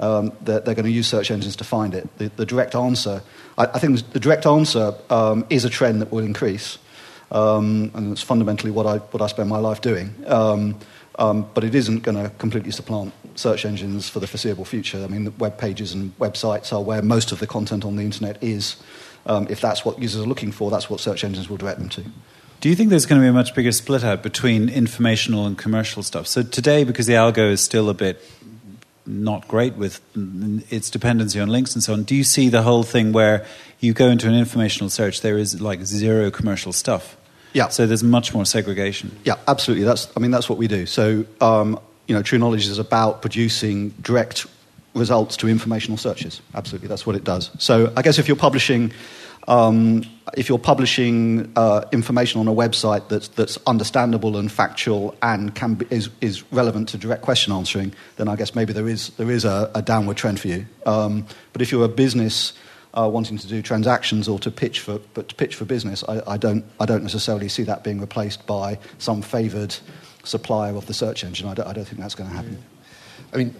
um, they're, they're, going to use search engines to find it. The, the direct answer, I, I, think the direct answer um, is a trend that will increase, um, and it's fundamentally what I, what I spend my life doing. Um, um, but it isn't going to completely supplant search engines for the foreseeable future. I mean, web pages and websites are where most of the content on the internet is um, if that's what users are looking for, that's what search engines will direct them to. Do you think there's going to be a much bigger split out between informational and commercial stuff? So today, because the algo is still a bit not great with its dependency on links and so on, do you see the whole thing where you go into an informational search, there is like zero commercial stuff? Yeah. So there's much more segregation. Yeah, absolutely. That's I mean that's what we do. So um, you know, True Knowledge is about producing direct results to informational searches. Absolutely, that's what it does. So I guess if you're publishing um, if you're publishing uh, information on a website that's, that's understandable and factual and can be, is, is relevant to direct question answering, then I guess maybe there is, there is a, a downward trend for you. Um, but if you're a business uh, wanting to do transactions or to pitch for, but to pitch for business, I, I, don't, I don't necessarily see that being replaced by some favoured supplier of the search engine. I don't, I don't think that's going to happen. I mean,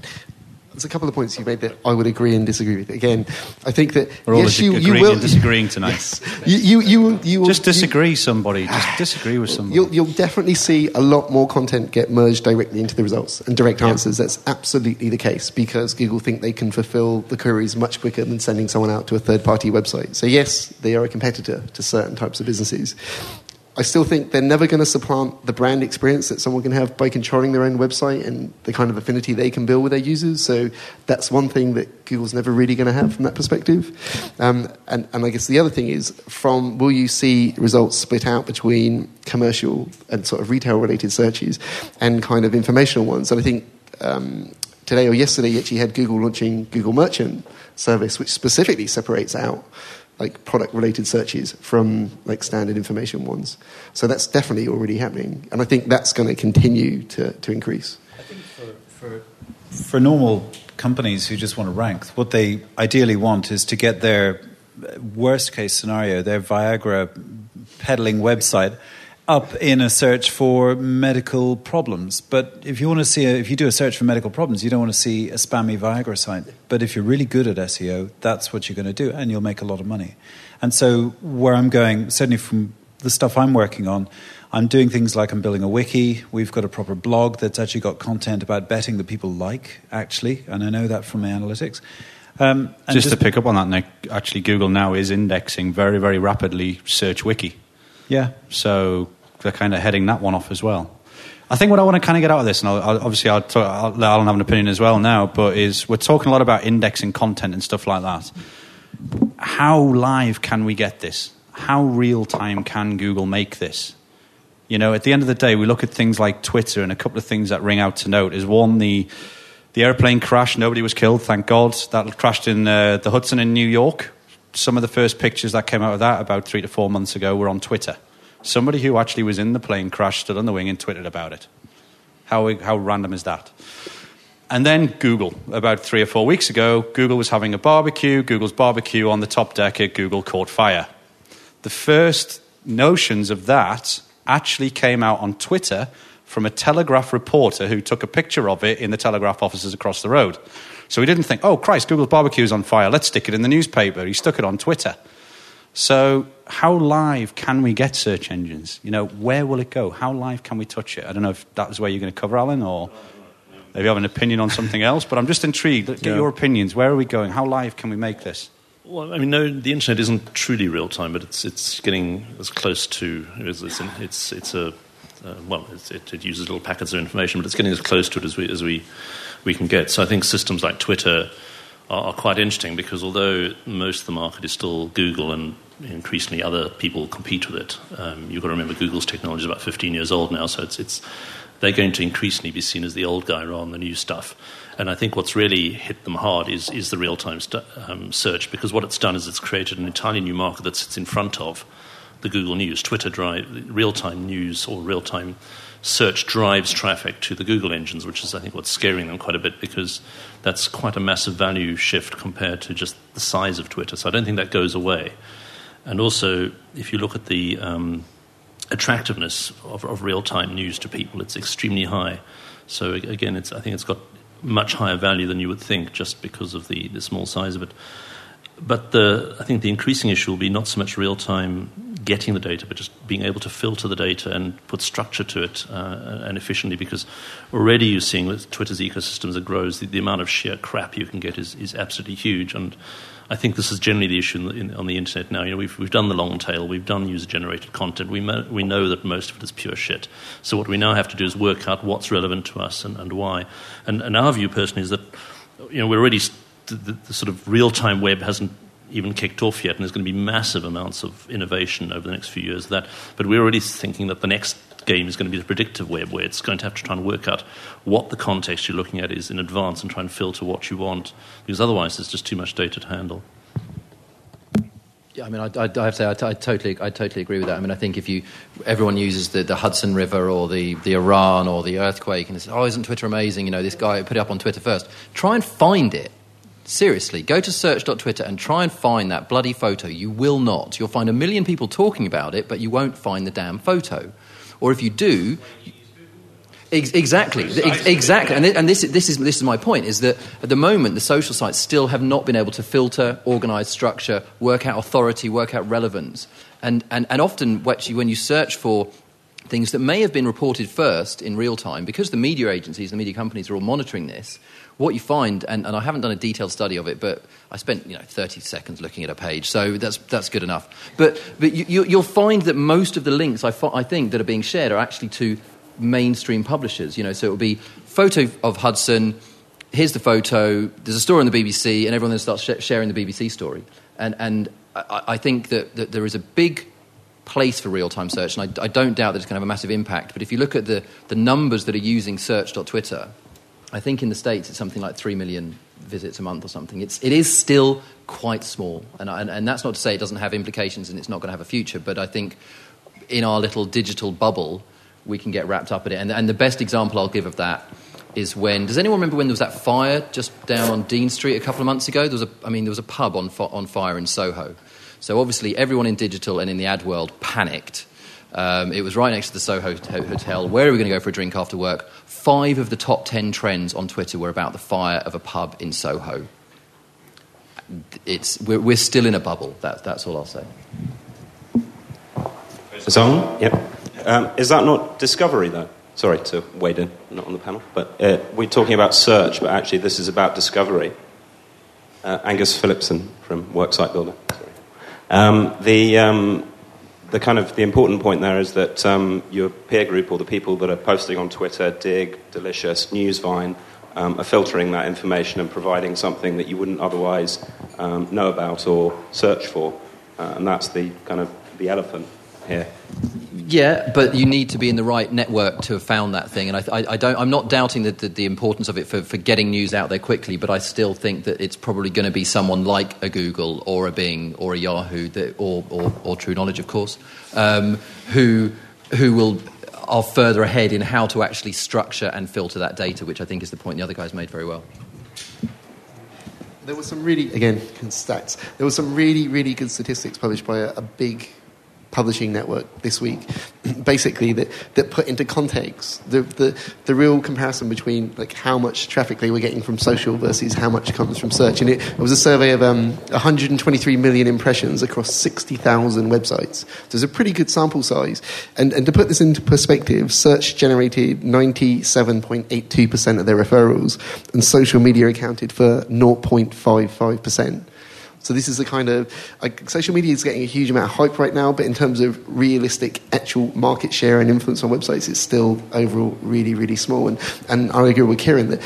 there's a couple of points you made that I would agree and disagree with. Again, I think that We're all yes, you, you will and disagreeing tonight. Yes. You, you, you, you will- Just you- disagree, somebody. Just ah. disagree with somebody. You'll, you'll definitely see a lot more content get merged directly into the results and direct answers. That's absolutely the case because Google think they can fulfill the queries much quicker than sending someone out to a third party website. So, yes, they are a competitor to certain types of businesses. I still think they're never going to supplant the brand experience that someone can have by controlling their own website and the kind of affinity they can build with their users. So that's one thing that Google's never really going to have from that perspective. Um, and, and I guess the other thing is from will you see results split out between commercial and sort of retail related searches and kind of informational ones? And I think um, today or yesterday you actually had Google launching Google Merchant service, which specifically separates out like product related searches from like standard information ones. So that's definitely already happening. And I think that's going to continue to, to increase. I think for for, for normal companies who just want to rank, what they ideally want is to get their uh, worst case scenario, their Viagra peddling website, up in a search for medical problems. But if you want to see, a, if you do a search for medical problems, you don't want to see a spammy Viagra site. But if you're really good at SEO, that's what you're going to do, and you'll make a lot of money. And so, where I'm going, certainly from the stuff I'm working on, I'm doing things like I'm building a wiki. We've got a proper blog that's actually got content about betting that people like, actually, and I know that from my analytics. Um, and just, to pick up on that, Nick, actually, Google now is indexing very, very rapidly Search Wiki. yeah, So they're kind of heading that one off as well. I think what I want to kind of get out of this, and I'll, I'll, obviously I'll, talk, I'll have an opinion as well now, but is we're talking a lot about indexing content and stuff like that. How live can we get this? How real time can Google make this? You know, at the end of the day, we look at things like Twitter, and a couple of things that ring out to note is one, the the airplane crash. Nobody was killed, thank God. That crashed in uh, the Hudson in New York. Some of the first pictures that came out of that about three to four months ago were on Twitter. Somebody who actually was in the plane crash stood on the wing and tweeted about it. How, how random is that? And then Google, about three or four weeks ago, Google was having a barbecue. Google's barbecue on the top deck at Google caught fire. The first notions of that actually came out on Twitter from a Telegraph reporter who took a picture of it in the Telegraph offices across the road. So he didn't think, oh, Christ, Google's barbecue is on fire. Let's stick it in the newspaper. He stuck it on Twitter. So, how live can we get search engines? You know, where will it go? How live can we touch it? I don't know if that is where you're going to cover, Alan, or maybe you have an opinion on something else, but I'm just intrigued. Get Yeah. your opinions. Where are we going? How live can we make this? Well, I mean, no, the internet isn't truly real time, but it's it's getting as close to it's it's it's, it's a uh, well, it, it uses little packets of information, but it's getting as close to it as we as we we can get. So I think systems like Twitter are, are quite interesting because although most of the market is still Google and increasingly other people compete with it, um, you've got to remember Google's technology is about 15 years old now, so it's it's they're going to increasingly be seen as the old guy rather than the new stuff. And I think what's really hit them hard is, is the real time stu- um, search because what it's done is it's created an entirely new market that sits in front of the Google News. Twitter drive real time news or real time search drives traffic to the Google engines, which is I think what's scaring them quite a bit because that's quite a massive value shift compared to just the size of Twitter. So I don't think that goes away. And also, if you look at the um, attractiveness of, of real-time news to people, it's extremely high. So again, it's, I think it's got much higher value than you would think just because of the, the small size of it. But the, I think the increasing issue will be not so much real-time getting the data, but just being able to filter the data and put structure to it uh, and efficiently. Because already you're seeing with Twitter's ecosystems that grows, the, the amount of sheer crap you can get is, is absolutely huge. And I think this is generally the issue in the, in, on the internet now. You know, we've, we've done the long tail, we've done user generated content. We, mo- we know that most of it is pure shit. So what we now have to do is work out what's relevant to us and, and why. And, and our view personally is that you know, we're already the, the, the sort of real time web hasn't even kicked off yet, and there's going to be massive amounts of innovation over the next few years. That, but we're already thinking that the next game is going to be the predictive web, where it's going to have to try and work out what the context you're looking at is in advance and try and filter what you want, because otherwise there's just too much data to handle. Yeah, I mean, I, I, have to say, I totally, I totally agree with that. I mean, I think if you, everyone uses the, the Hudson River or the, the Iran or the earthquake, and it's, oh, isn't Twitter amazing? You know, this guy put it up on Twitter first. Try and find it Seriously, go to search.twitter and try and find that bloody photo. You will not. You'll find a million people talking about it, but you won't find the damn photo. Or if you do, Ex- exactly, Ex- exactly, and, and this, this, is, this is my point: is that at the moment the social sites still have not been able to filter, organise, structure, work out authority, work out relevance, and and, and often when you search for things that may have been reported first in real time, because the media agencies, the media companies are all monitoring this, what you find, and, and I haven't done a detailed study of it, but I spent you know 30 seconds looking at a page, so that's, that's good enough. But, but you, will find that most of the links I, I think that are being shared are actually to mainstream publishers. You know, so it will be photo of Hudson. Here's the photo. There's a story on the BBC, and everyone then starts sh- sharing the BBC story. And, and I, I think that, that there is a big place for real time search, and I, I, don't doubt that it's going to have a massive impact. But if you look at the, the numbers that are using search.twitter, I think in the States it's something like 3 million visits a month or something. It's, it is still quite small. And, and, and that's not to say it doesn't have implications and it's not going to have a future, but I think in our little digital bubble, we can get wrapped up in it. And, and the best example I'll give of that is when does anyone remember when there was that fire just down on Dean Street a couple of months ago? There was a, I mean, there was a pub on, on fire in Soho. So obviously, everyone in digital and in the ad world panicked. Um, it was right next to the Soho Hotel. Where are we going to go for a drink after work? Five of the top ten trends on Twitter were about the fire of a pub in Soho. It's, we're, we're still in a bubble. That, that's all I'll say. It's on? Yep. Um, is that not discovery, though? Sorry to wade in, not on the panel. But uh, we're talking about search, but actually, this is about discovery. Uh, Angus Phillipson from Worksite Builder. Um, the, um, the kind of the important point there is that um, your peer group or the people that are posting on Twitter, Digg, Delicious, Newsvine, um, are filtering that information and providing something that you wouldn't otherwise um, know about or search for, uh, and that's the kind of the elephant here. Yeah, but you need to be in the right network to have found that thing. And I, I, I don't, I'm not doubting the, the, the importance of it for, for getting news out there quickly, but I still think that it's probably going to be someone like a Google or a Bing or a Yahoo, that, or, or, or True Knowledge, of course, um, who, who will are further ahead in how to actually structure and filter that data, which I think is the point the other guys made very well. There was some really, again, stats. There was some really, really good statistics published by a, a big publishing network this week, [CLEARS THROAT] basically that, that put into context the, the, the real comparison between like how much traffic they were getting from social versus how much comes from search. And it, it was a survey of um, 123 million impressions across 60,000 websites. So it's a pretty good sample size. And, and to put this into perspective, search generated 97.82% of their referrals, and social media accounted for 0.55%. So this is the kind of like social media is getting a huge amount of hype right now, but in terms of realistic actual market share and influence on websites, it's still overall really really small. And and I agree with Kieran that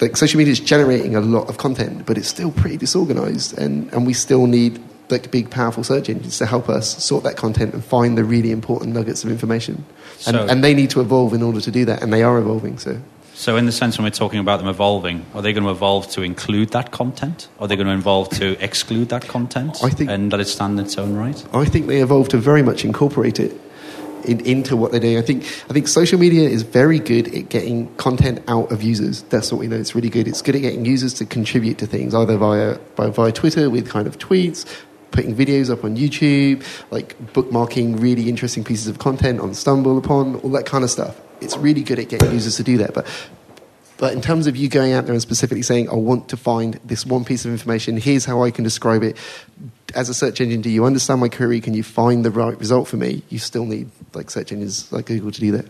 like social media is generating a lot of content, but it's still pretty disorganized, and and we still need like big powerful search engines to help us sort that content and find the really important nuggets of information. And, so, and they need to evolve in order to do that, and they are evolving. So so, in the sense when we're talking about them evolving, are they going to evolve to include that content? Are they going to evolve to exclude that content I think, and let it stand in its own right? I think they evolve to very much incorporate it in, into what they're doing. I think, I think social media is very good at getting content out of users. That's what we know. It's really good. It's good at getting users to contribute to things, either via, via, via Twitter with kind of tweets, putting videos up on YouTube, like bookmarking really interesting pieces of content on StumbleUpon, all that kind of stuff it's really good at getting users to do that. But But in terms of you going out there and specifically saying, I want to find this one piece of information, here's how I can describe it. As a search engine, do you understand my query? Can you find the right result for me? You still need like search engines like Google to do that.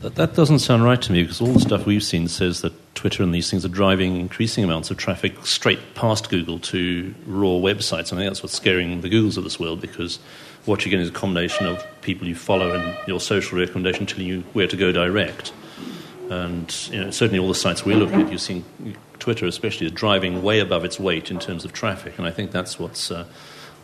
That, that doesn't sound right to me because all the stuff we've seen says that Twitter and these things are driving increasing amounts of traffic straight past Google to raw websites. And I think that's what's scaring the Googles of this world because what you're getting is a combination of people you follow and your social recommendation telling you where to go direct. And you know, certainly all the sites we look at, you've seen Twitter especially is driving way above its weight in terms of traffic. And I think that's what's, uh,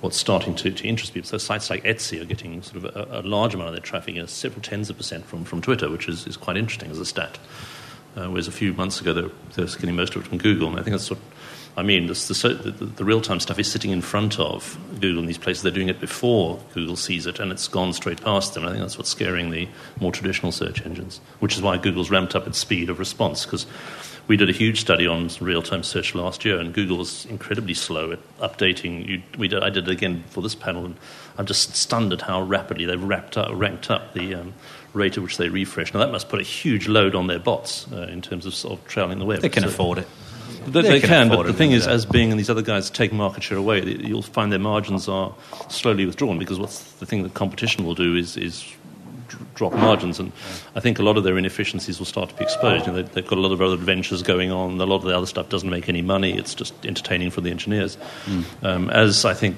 what's starting to, to interest people. So sites like Etsy are getting sort of a, a large amount of their traffic, you know, several tens of percent from, from Twitter, which is, is quite interesting as a stat. Uh, whereas a few months ago, they were, they getting most of it from Google. And I think that's what I mean. This, the, the, the real time stuff is sitting in front of Google in these places. They're doing it before Google sees it, and it's gone straight past them. And I think that's what's scaring the more traditional search engines, which is why Google's ramped up its speed of response. Because we did a huge study on real time search last year, and Google was incredibly slow at updating. You, we did, I did it again for this panel, and I'm just stunned at how rapidly they've wrapped up, ranked up the. Um, rate at which they refresh. Now, that must put a huge load on their bots uh, in terms of, sort of traveling the web. They can So- afford it. they, They can but the thing is, yeah. as Bing and these other guys take market share away, you'll find their margins are slowly withdrawn because what's the thing that competition will do is, is drop margins, and I think a lot of their inefficiencies will start to be exposed. You know, they, they've got a lot of other adventures going on. A lot of the other stuff doesn't make any money. It's just entertaining for the engineers. Um, as I think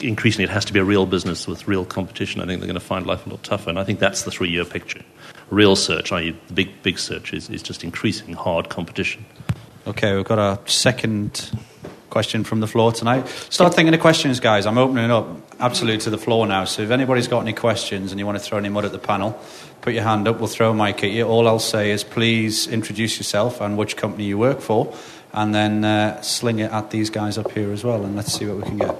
increasingly it has to be a real business with real competition. I think they're going to find life a lot tougher, and I think that's the three-year picture. Real search, i.e., the big big search, is, is just increasing hard competition. Okay, we've got our second question from the floor tonight. Start thinking of questions, guys. I'm opening up absolutely to the floor now. So if anybody's got any questions and you want to throw any mud at the panel, put your hand up. We'll throw a mic at you. All I'll say is please introduce yourself and which company you work for, and then uh, sling it at these guys up here as well, and let's see what we can get.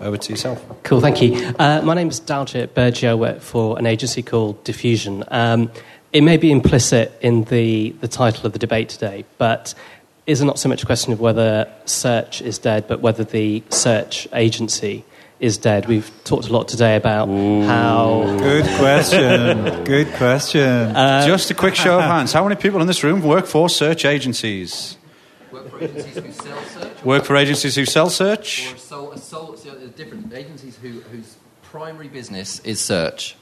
Over to yourself. Cool, thank you. Uh, my name is Daljit Bergia. I work for an agency called Diffusion. Um, it may be implicit in the, the title of the debate today, but is it not so much a question of whether search is dead, but whether the search agency is dead? We've talked a lot today about how. Good question. Good question. [LAUGHS] Just a quick show of hands. How many people in this room work for search agencies? Work for agencies who sell search. Work for agencies who sell search? Or sole, a sole, so different agencies who, whose primary business is search.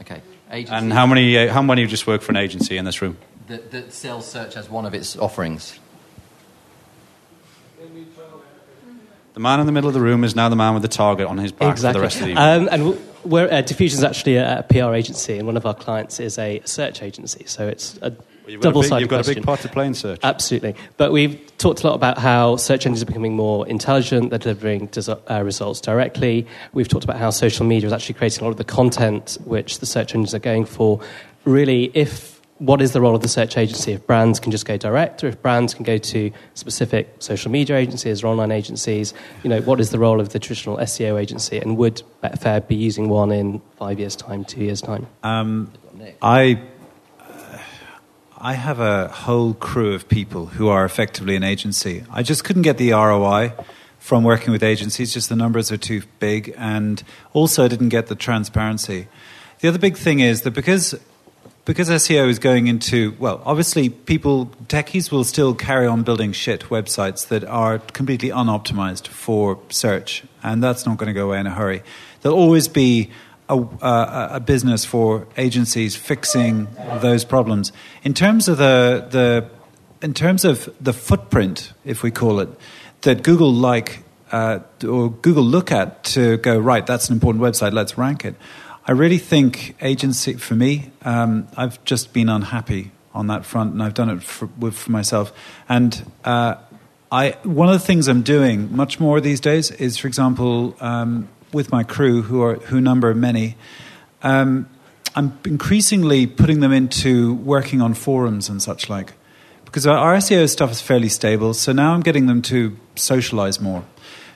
Okay. Agencies And how many, uh, how many just work for an agency in this room? That, that sells search as one of its offerings. The man in the middle of the room is now the man with the target on his back exactly. for the rest of the evening. Um, and we're, uh, Diffusion is actually a, a PR agency, and one of our clients is a search agency. So it's a you've got, a double big, sided you've got a question. big part to play in search. Absolutely. But we've talked a lot about how search engines are becoming more intelligent, they're delivering des- uh, results directly. We've talked about how social media is actually creating a lot of the content which the search engines are going for. Really, if what is the role of the search agency? If brands can just go direct, or if brands can go to specific social media agencies or online agencies, you know, what is the role of the traditional SEO agency? And would Betfair be using one in five years' time, two years' time? Um, I, I have a whole crew of people who are effectively an agency. I just couldn't get the ROI from working with agencies, just the numbers are too big, and also I didn't get the transparency. The other big thing is that because because SEO is going into well, obviously people techies will still carry on building shit websites that are completely unoptimized for search, and that's not going to go away in a hurry. There'll always be a, a, business for agencies fixing those problems. In terms of the the in terms of the footprint, if we call it, that Google like uh, or Google look at to go right, that's an important website, let's rank it. I really think agency for me, um, I've just been unhappy on that front, and I've done it for, for myself. And uh, I, one of the things I'm doing much more these days is, for example, um, with my crew, who are who number many. Um, I'm increasingly putting them into working on forums and such like, because our SEO stuff is fairly stable. So now I'm getting them to socialize more.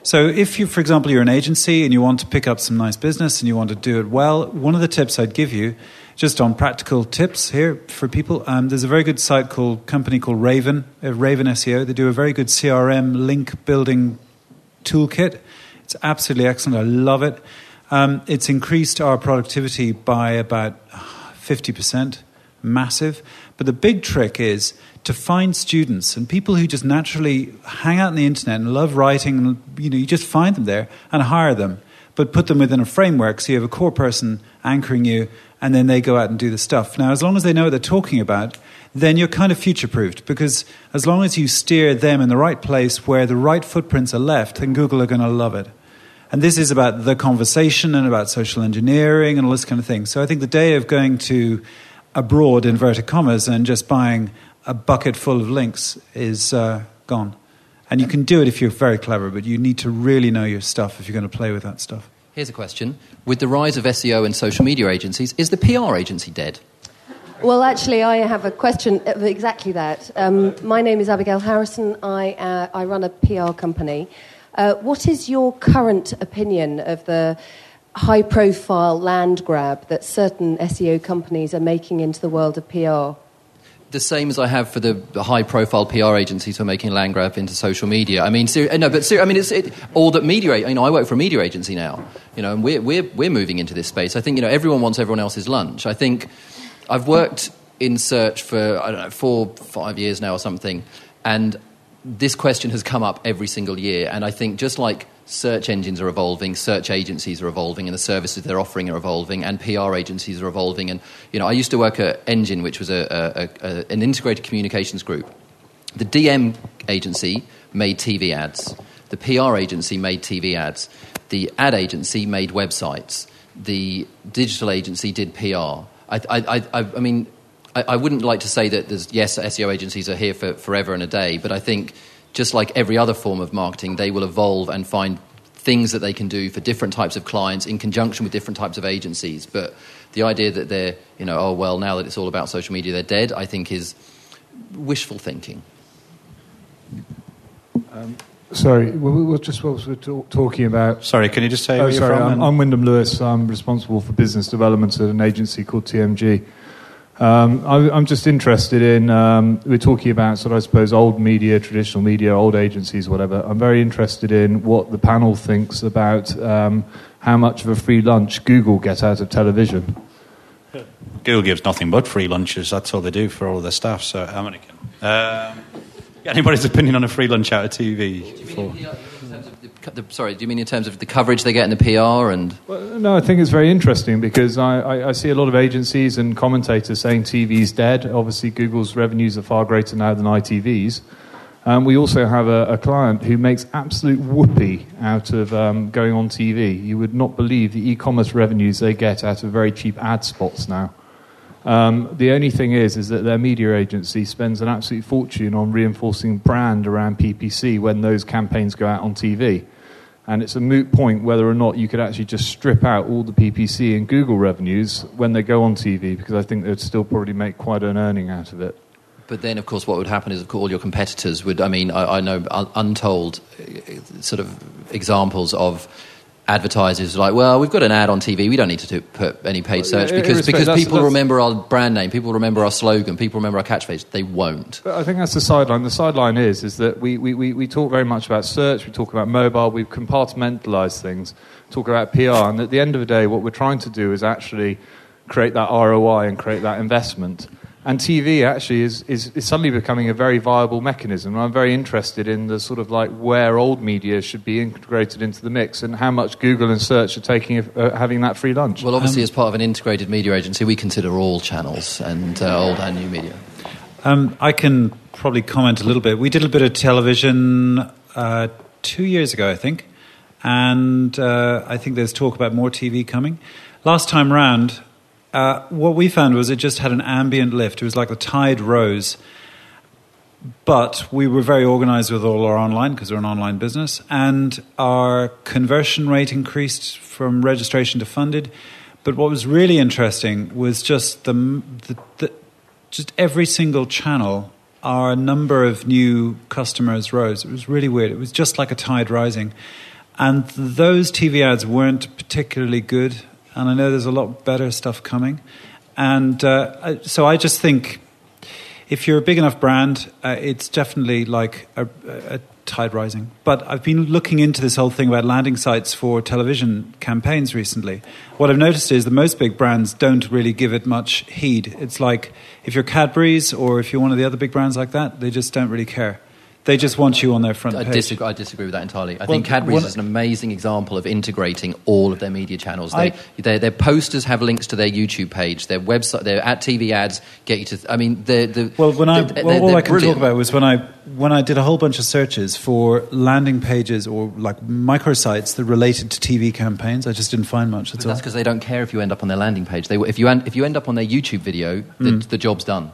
So if you, for example, you're an agency and you want to pick up some nice business and you want to do it well, one of the tips I'd give you, just on practical tips here for people, um, there's a very good site called company called Raven, uh, Raven SEO. They do a very good CRM link building toolkit. It's absolutely excellent. I love it. Um, it's increased our productivity by about 50%. massive. But the big trick is to find students and people who just naturally hang out on the internet and love writing. And, you know, you just find them there and hire them, but put them within a framework. So you have a core person anchoring you, and then they go out and do the stuff. Now, as long as they know what they're talking about, then you're kind of future proofed because as long as you steer them in the right place where the right footprints are left, then Google are going to love it. And this is about the conversation and about social engineering and all this kind of thing. So I think the day of going to abroad, inverted commas, and just buying a bucket full of links is uh, gone. And you can do it if you're very clever, but you need to really know your stuff if you're going to play with that stuff. Here's a question. With the rise of SEO and social media agencies, is the PR agency dead? Well, actually, I have a question of exactly that. Um, my name is Abigail Harrison. I, uh, I run a PR company. Uh, what is your current opinion of the high profile land grab that certain SEO companies are making into the world of PR? the same as I have for the high profile PR agencies who are making land grab into social media. I mean, ser- eh, no, but ser- I mean, it's it, all that media. You know, I work for a media agency now. You know, and we're we're we're moving into this space. I think you know everyone wants everyone else's lunch. I think I've worked in search for I don't know four five years now or something, and this question has come up every single year. And I think just like search engines are evolving, search agencies are evolving, and the services they're offering are evolving, and PR agencies are evolving. And you know, I used to work at Engine, which was a, a, a, an integrated communications group. The DM agency made TV ads. The PR agency made TV ads. The ad agency made websites. The digital agency did PR. I, I, I, I mean, I, I, wouldn't like to say that there's, yes, SEO agencies are here for forever and a day, but I think just like every other form of marketing, they will evolve and find things that they can do for different types of clients in conjunction with different types of agencies. But the idea that they're, you know, oh, well, now that it's all about social media, they're dead, I think is wishful thinking. Um, sorry, we were just what we were talking about. Sorry, can you just say oh, where sorry, you're from? I'm, I'm Wyndham Lewis. I'm responsible for business development at an agency called TMG. Um, I, am just interested in, um, we're talking about sort of, I suppose, old media, traditional media, old agencies, whatever. I'm very interested in what the panel thinks about um, how much of a free lunch Google gets out of television. Google gives nothing but free lunches. That's all they do for all of their staff. So, American. Um, anybody's opinion on a free lunch out of TV? The, sorry, do you mean in terms of the coverage they get in the PR and? Well, no, I think it's very interesting because I, I, I, see a lot of agencies and commentators saying TV's dead. Obviously, Google's revenues are far greater now than ITV's. Um, we also have a, a, client who makes absolute whoopee out of um, going on TV. You would not believe the e-commerce revenues they get out of very cheap ad spots now. Um, the only thing is, is that their media agency spends an absolute fortune on reinforcing brand around PPC when those campaigns go out on TV. And it's a moot point whether or not you could actually just strip out all the PPC and Google revenues when they go on TV, because I think they'd still probably make quite an earning out of it. But then, of course, what would happen is, of course, all your competitors would. I mean, I, I know untold uh, sort of examples of advertisers are like, well, we've got an ad on TV. We don't need to do, put any paid search because, because that's, people that's, remember our brand name, people remember our slogan, people remember our catchphrase. They won't. But I think that's the sideline. The sideline is is that we, we, we, we talk very much about search, we talk about mobile, we've compartmentalised things, talk about PR, and at the end of the day, what we're trying to do is actually create that ROI and create that investment. And TV actually is, is, is, suddenly becoming a very viable mechanism. And I'm very interested in the sort of like where old media should be integrated into the mix and how much Google and search are taking uh, having that free lunch. Well, obviously, um, as part of an integrated media agency, we consider all channels and uh, old and new media. Um, I can probably comment a little bit. We did a bit of television uh, two years ago, I think, and uh, I think there's talk about more TV coming. Last time round, uh, what we found was it just had an ambient lift. It was like the tide rose. But we were very organized with all our online because we're an online business, and our conversion rate increased from registration to funded. But what was really interesting was just the, the, the just every single channel, our number of new customers rose. It was really weird. It was just like a tide rising. And those TV ads weren't particularly good and I know there's a lot better stuff coming. And uh, so I just think if you're a big enough brand, uh, it's definitely like a, a, tide rising. But I've been looking into this whole thing about landing sites for television campaigns recently. What I've noticed is that most big brands don't really give it much heed. It's like if you're Cadbury's or if you're one of the other big brands like that, they just don't really care. They just want you on their front I page. disagree, I disagree with that entirely. I Well, think Cadbury's one- is an amazing example of integrating all of their media channels. They, I- their, their posters have links to their YouTube page. Their website, their at TV ads get you to. I mean, the the Well, when I they're- well, all I can brilliant. talk about was when I when I did a whole bunch of searches for landing pages or like microsites that related to TV campaigns. I just didn't find much. That's But all. that's because they don't care if you end up on their landing page. They, if you end, if you end up on their YouTube video, the, mm. the job's done.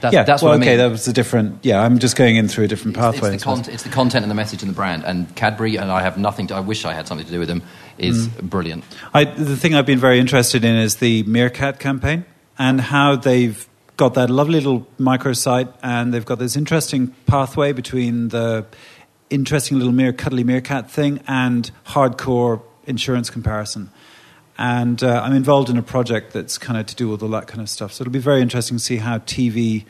That's, yeah, that's well, what I mean. okay, that was a different. Yeah, I'm just going in through a different It's, pathway. it's, the con- it's the content and the message and the brand. And Cadbury, and I have nothing to. I wish I had something to do with them. Is Mm. brilliant. I, the thing I've been very interested in is the Meerkat campaign and how they've got that lovely little microsite and they've got this interesting pathway between the interesting little mere cuddly meerkat thing and hardcore insurance comparison. And uh, I'm involved in a project that's kind of to do with all that kind of stuff. So it'll be very interesting to see how TV,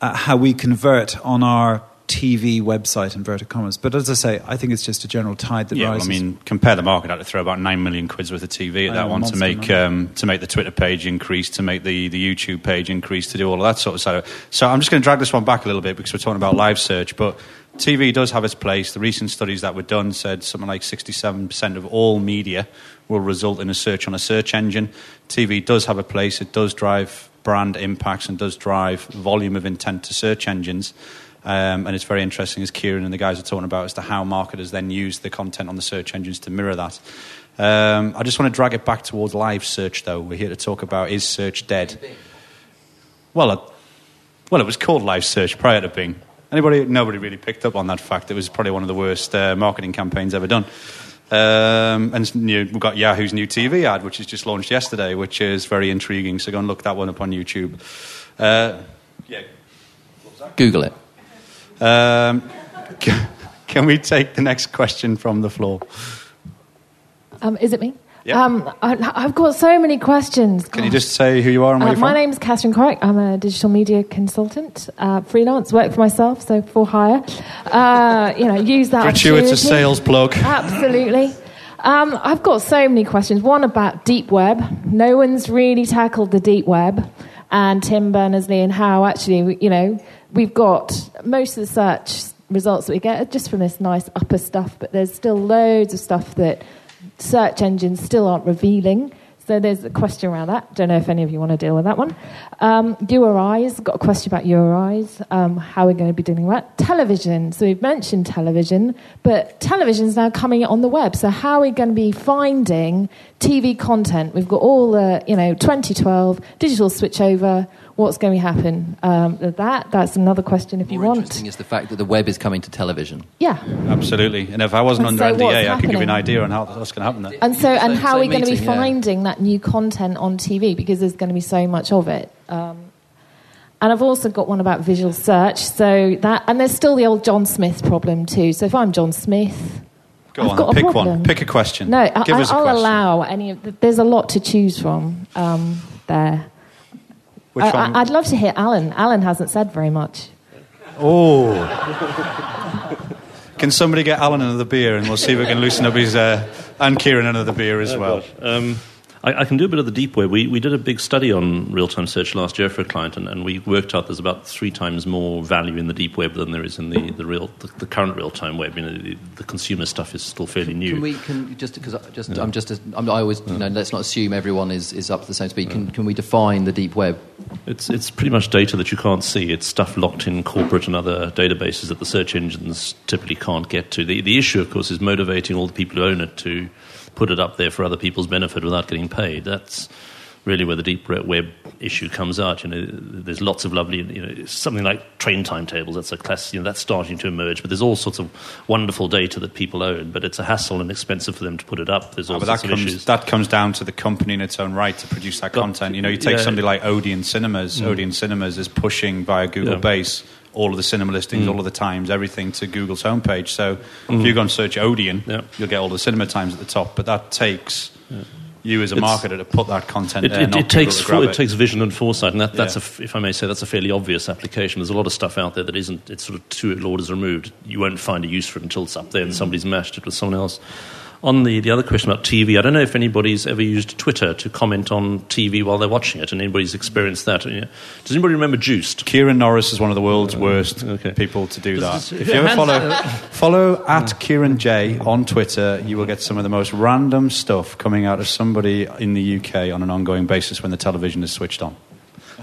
uh, how we convert on our TV website, inverted commas. But as I say, I think it's just a general tide that yeah, well, rises. I mean, compare the market. I had to throw about nine million quid's worth of TV at I that one to make um, to make the Twitter page increase, to make the, the YouTube page increase, to do all of that sort of stuff. So I'm just going to drag this one back a little bit because we're talking about live search, but TV does have its place. The recent studies that were done said something like 67% of all media will result in a search on a search engine. TV does have a place. It does drive brand impacts and does drive volume of intent to search engines. Um, and it's very interesting, as Kieran and the guys are talking about, as to how marketers then use the content on the search engines to mirror that. Um, I just want to drag it back towards live search, though. We're here to talk about is search dead? Well, uh, well, it was called live search prior to Bing. Anybody? Nobody really picked up on that fact. It was probably one of the worst uh, marketing campaigns ever done. Um, and you know, we've got Yahoo's new TV ad, which is just launched yesterday, which is very intriguing. So go and look that one up on YouTube. Uh, yeah. Google it. Um, can, [LAUGHS] can we take the next question from the floor? Um, is it me? Yeah. Um, I, I've got so many questions. Can you just say who you are and where Uh, you're my from? name's Catherine Corrick. I'm a digital media consultant, uh, freelance, work for myself, so for hire. Uh, you know, use that. Gratuitous sales plug. Absolutely. Um, I've got so many questions. One about deep web. No one's really tackled the deep web, and Tim Berners-Lee and how actually, you know, we've got most of the search results that we get are just from this nice upper stuff, but there's still loads of stuff that search engines still aren't revealing. So there's a question around that. Don't know if any of you want to deal with that one. Um, URIs, got a question about URIs, um, how we're going to be dealing with that. Television, so we've mentioned television, but television is now coming on the web. So how are we going to be finding TV content? We've got all the, you know, 2012, digital switchover, what's going to happen um, that? That's another question if you More want. interesting is the fact that the web is coming to television. Yeah. Absolutely. And if I wasn't And under so what's NDA, I could give you an idea on how that's going to happen there. And so, and Same- how are we going to be meeting, yeah. finding that new content on TV because there's going to be so much of it. Um, and I've also got one about visual search. So that, and there's still the old John Smith problem too. So if I'm John Smith, Go I've on, got a pick problem. one. Pick a question. no, I, Give us a I'll question. allow any. Of the, there's a lot to choose from um, there. Which I, one? I, I'd love to hear Alan. Alan hasn't said very much. Oh. Can somebody get Alan another beer and we'll see if we can loosen up his. Uh, and Kieran another beer as Oh, well. gosh. Um, I, I can do a bit of the deep web. We, we did a big study on real time search last year for a client, and, and we worked out there's about three times more value in the deep web than there is in the, the, real, the, the current real time web. You know, the, the consumer stuff is still fairly new. Can we can just because just I'm just a, I'm, I always you know let's not assume everyone is, is up to the same speed. Can can we define the deep web? It's, it's pretty much data that you can't see. It's stuff locked in corporate and other databases that the search engines typically can't get to. The, the issue, of course, is motivating all the people who own it to put it up there for other people's benefit without getting paid. That's really where the deep web issue comes out. You know, there's lots of lovely, you know, something like train timetables. That's a class, you know, that's starting to emerge. But there's all sorts of wonderful data that people own. But it's a hassle and expensive for them to put it up. There's all Oh, but sorts that of comes, issues. that comes down to the company in its own right to produce that But- content. You know, you take yeah. somebody like Odeon Cinemas. Mm. Odeon Cinemas is pushing via Google Yeah. Base all of the cinema listings, Mm. all of the times, everything to Google's homepage. So Mm. if you go and search Odeon, Yeah. you'll get all the cinema times at the top. But that takes you as a It's- marketer to put that content It, there. it, it takes grab it takes vision and foresight, and that, that's Yeah. a f if I may say, that's a fairly obvious application. There's a lot of stuff out there that isn't. It's sort of two orders removed. You won't find a use for it until it's up there and somebody's matched it with someone else. On the, the other question about TV, I don't know if anybody's ever used Twitter to comment on TV while they're watching it, and anybody's experienced that. Does anybody remember Joost? Kieran Norris is one of the world's uh, worst people to do that. Does- does- If you ever follow, follow [LAUGHS] at Kieran J on Twitter, you will get some of the most random stuff coming out of somebody in the UK on an ongoing basis when the television is switched on.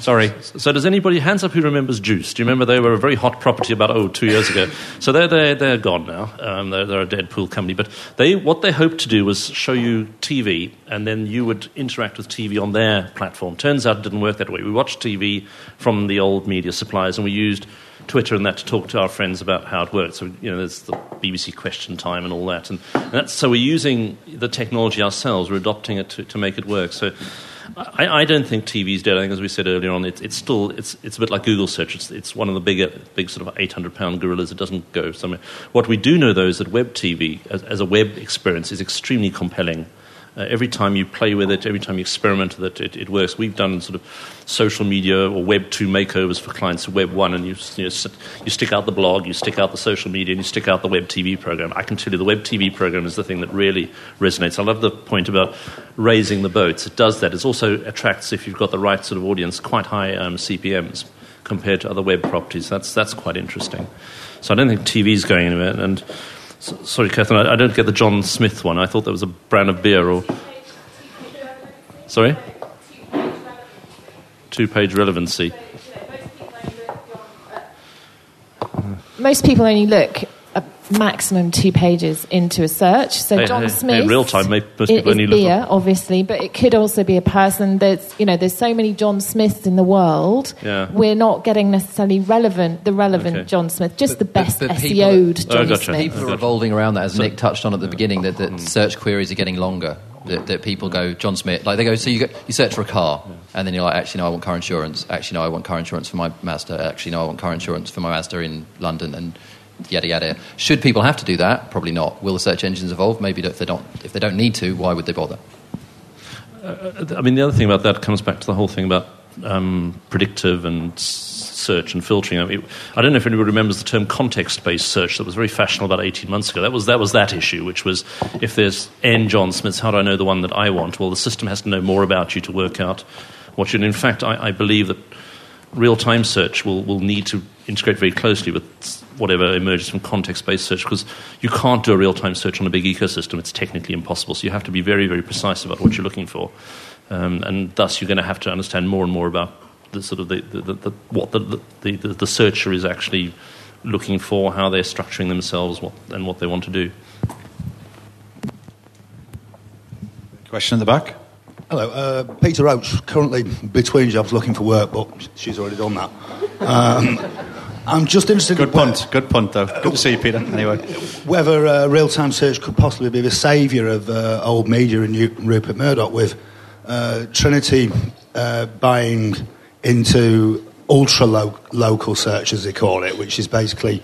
Sorry. So does anybody hands up who remembers Joost? Do you remember they were a very hot property about oh two years ago? So they're they're, they're gone now. Um, they're, they're a Deadpool company. But they what they hoped to do was show you TV, and then you would interact with TV on their platform. Turns out it didn't work that way. We watched TV from the old media suppliers, and we used Twitter and that to talk to our friends about how it worked. So you know, there's the BBC Question Time and all that, and, and that's so we're using the technology ourselves. We're adopting it to, to make it work. So. I, I don't think TV is dead. I think, as we said earlier on, it, it's still it's, it's a bit like Google search. It's, it's one of the bigger, big sort of 800 pound gorillas. It doesn't go somewhere. What we do know, though, is that web TV, as, as a web experience, is extremely compelling. Uh, every time you play with it, every time you experiment with it, it, it works. We've done sort of social media or Web 2 makeovers for clients Web 1, and you, you, know, sit- you stick out the blog, you stick out the social media, and you stick out the Web TV program. I can tell you the Web TV program is the thing that really resonates. I love the point about raising the boats. It does that. It also attracts, if you've got the right sort of audience, quite high um, CPMs compared to other web properties. That's, that's quite interesting. So I don't think TV is going anywhere. And s- sorry, Catherine, I, I don't get the John Smith one. I thought that was a brand of beer or. Sorry? Two page relevancy. Most people only look maximum two pages into a search. So Hey, John hey, Smith. In real time, most it people only beer, obviously, but it could also be a person. There's, you know, there's so many John Smiths in the world. Yeah. We're not getting necessarily relevant, the relevant Okay. John Smith, just the best But people SEO'd that- John Oh, gotcha. Smith. People are evolving around that, as Nick touched on at the beginning, that, Hmm. that search queries are getting longer. That, that people go, John Smith, like they go, so you, go, you search for a car, and then you're like, actually, no, I want car insurance. Actually, no, I want car insurance for my Mazda. Actually, no, I want car insurance for my Mazda in London, and yada yada. Should people have to do that? Probably not. Will the search engines evolve? Maybe if they don't. If they don't need to, why would they bother? I mean, the other thing about that comes back to the whole thing about um, predictive and search and filtering. I, mean, I don't know if anybody remembers the term context-based search that was very fashionable about 18 months ago. That was that was that issue, which was if there's N John Smiths, how do I know the one that I want? Well, the system has to know more about you to work out what you. And in fact, I, I believe that real-time search will, will need to integrate very closely with whatever emerges from context-based search because you can't do a real-time search on a big ecosystem. It's technically impossible. So you have to be very, very precise about what you're looking for, um, and thus you're going to have to understand more and more about the sort of the, the, the, the what the, the, the, the searcher is actually looking for, how they're structuring themselves, what, and what they want to do. Question in the back. Hello, uh, Peter Oates, currently between jobs looking for work, but she's already done that. Um, I'm just interested Good in punt. Good punt, though. Good to see you, Peter. Anyway. whether uh, real time search could possibly be the saviour of uh, old media and Ru- Rupert Murdoch, with uh, Trinity uh, buying into ultra lo- local search, as they call it, which is basically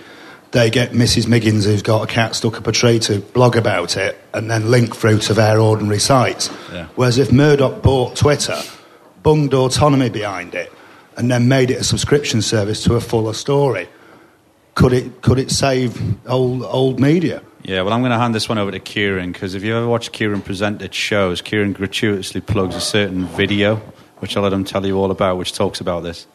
they get Mrs. Miggins, who's got a cat stuck up a tree, to blog about it and then link through to their ordinary sites. Yeah. Whereas if Murdoch bought Twitter, bunged autonomy behind it, and then made it a subscription service to a fuller story, could it could it save old old media? Yeah, well, I'm going to hand this one over to Kieran because if you ever watch Kieran present at shows, Kieran gratuitously plugs a certain video, which I'll let him tell you all about, which talks about this.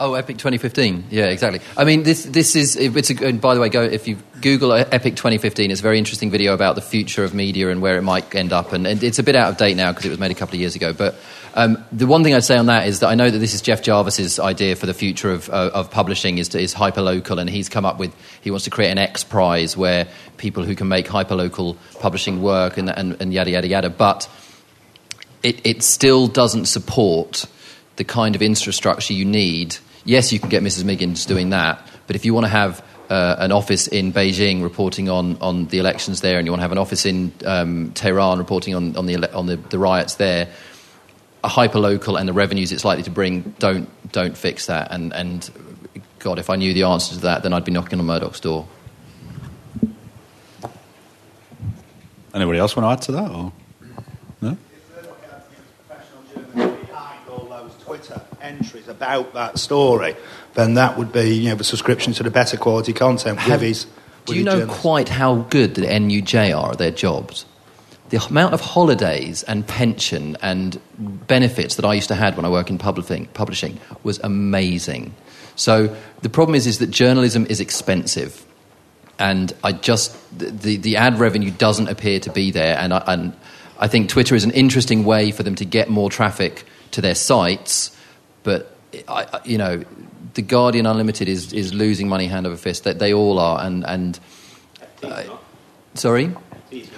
Oh, Epic 2015. Yeah, exactly. I mean, this this is it's a, and by the way, go if you Google Epic 2015. It's a very interesting video about the future of media and where it might end up. And, and it's a bit out of date now because it was made a couple of years ago. But um, the one thing I'd say on that is that I know that this is Jeff Jarvis's idea for the future of uh, of publishing is to, is hyperlocal, and he's come up with he wants to create an X Prize where people who can make hyperlocal publishing work and and, and yada yada yada. But it, it still doesn't support the kind of infrastructure you need. Yes, you can get Mrs. Miggins doing that, but if you want to have uh, an office in Beijing reporting on, on the elections there, and you want to have an office in um, Tehran reporting on, on, the, on the, the riots there, a hyperlocal and the revenues it's likely to bring don't don't fix that. And and God, if I knew the answer to that, then I'd be knocking on Murdoch's door. Anybody else want to add to that? Or? those Twitter entries about that story, then that would be you know the subscription to the better quality content. Have, with his, do you know quite how good the NUJ are at their jobs? The amount of holidays and pension and benefits that I used to have when I worked in publishing, publishing was amazing. So the problem is, is that journalism is expensive, and I just the, the, ad revenue doesn't appear to be there, and I, and I think Twitter is an interesting way for them to get more traffic to their sites, but I, you know, the Guardian Unlimited is, is losing money hand over fist. That they all are, and and uh, sorry.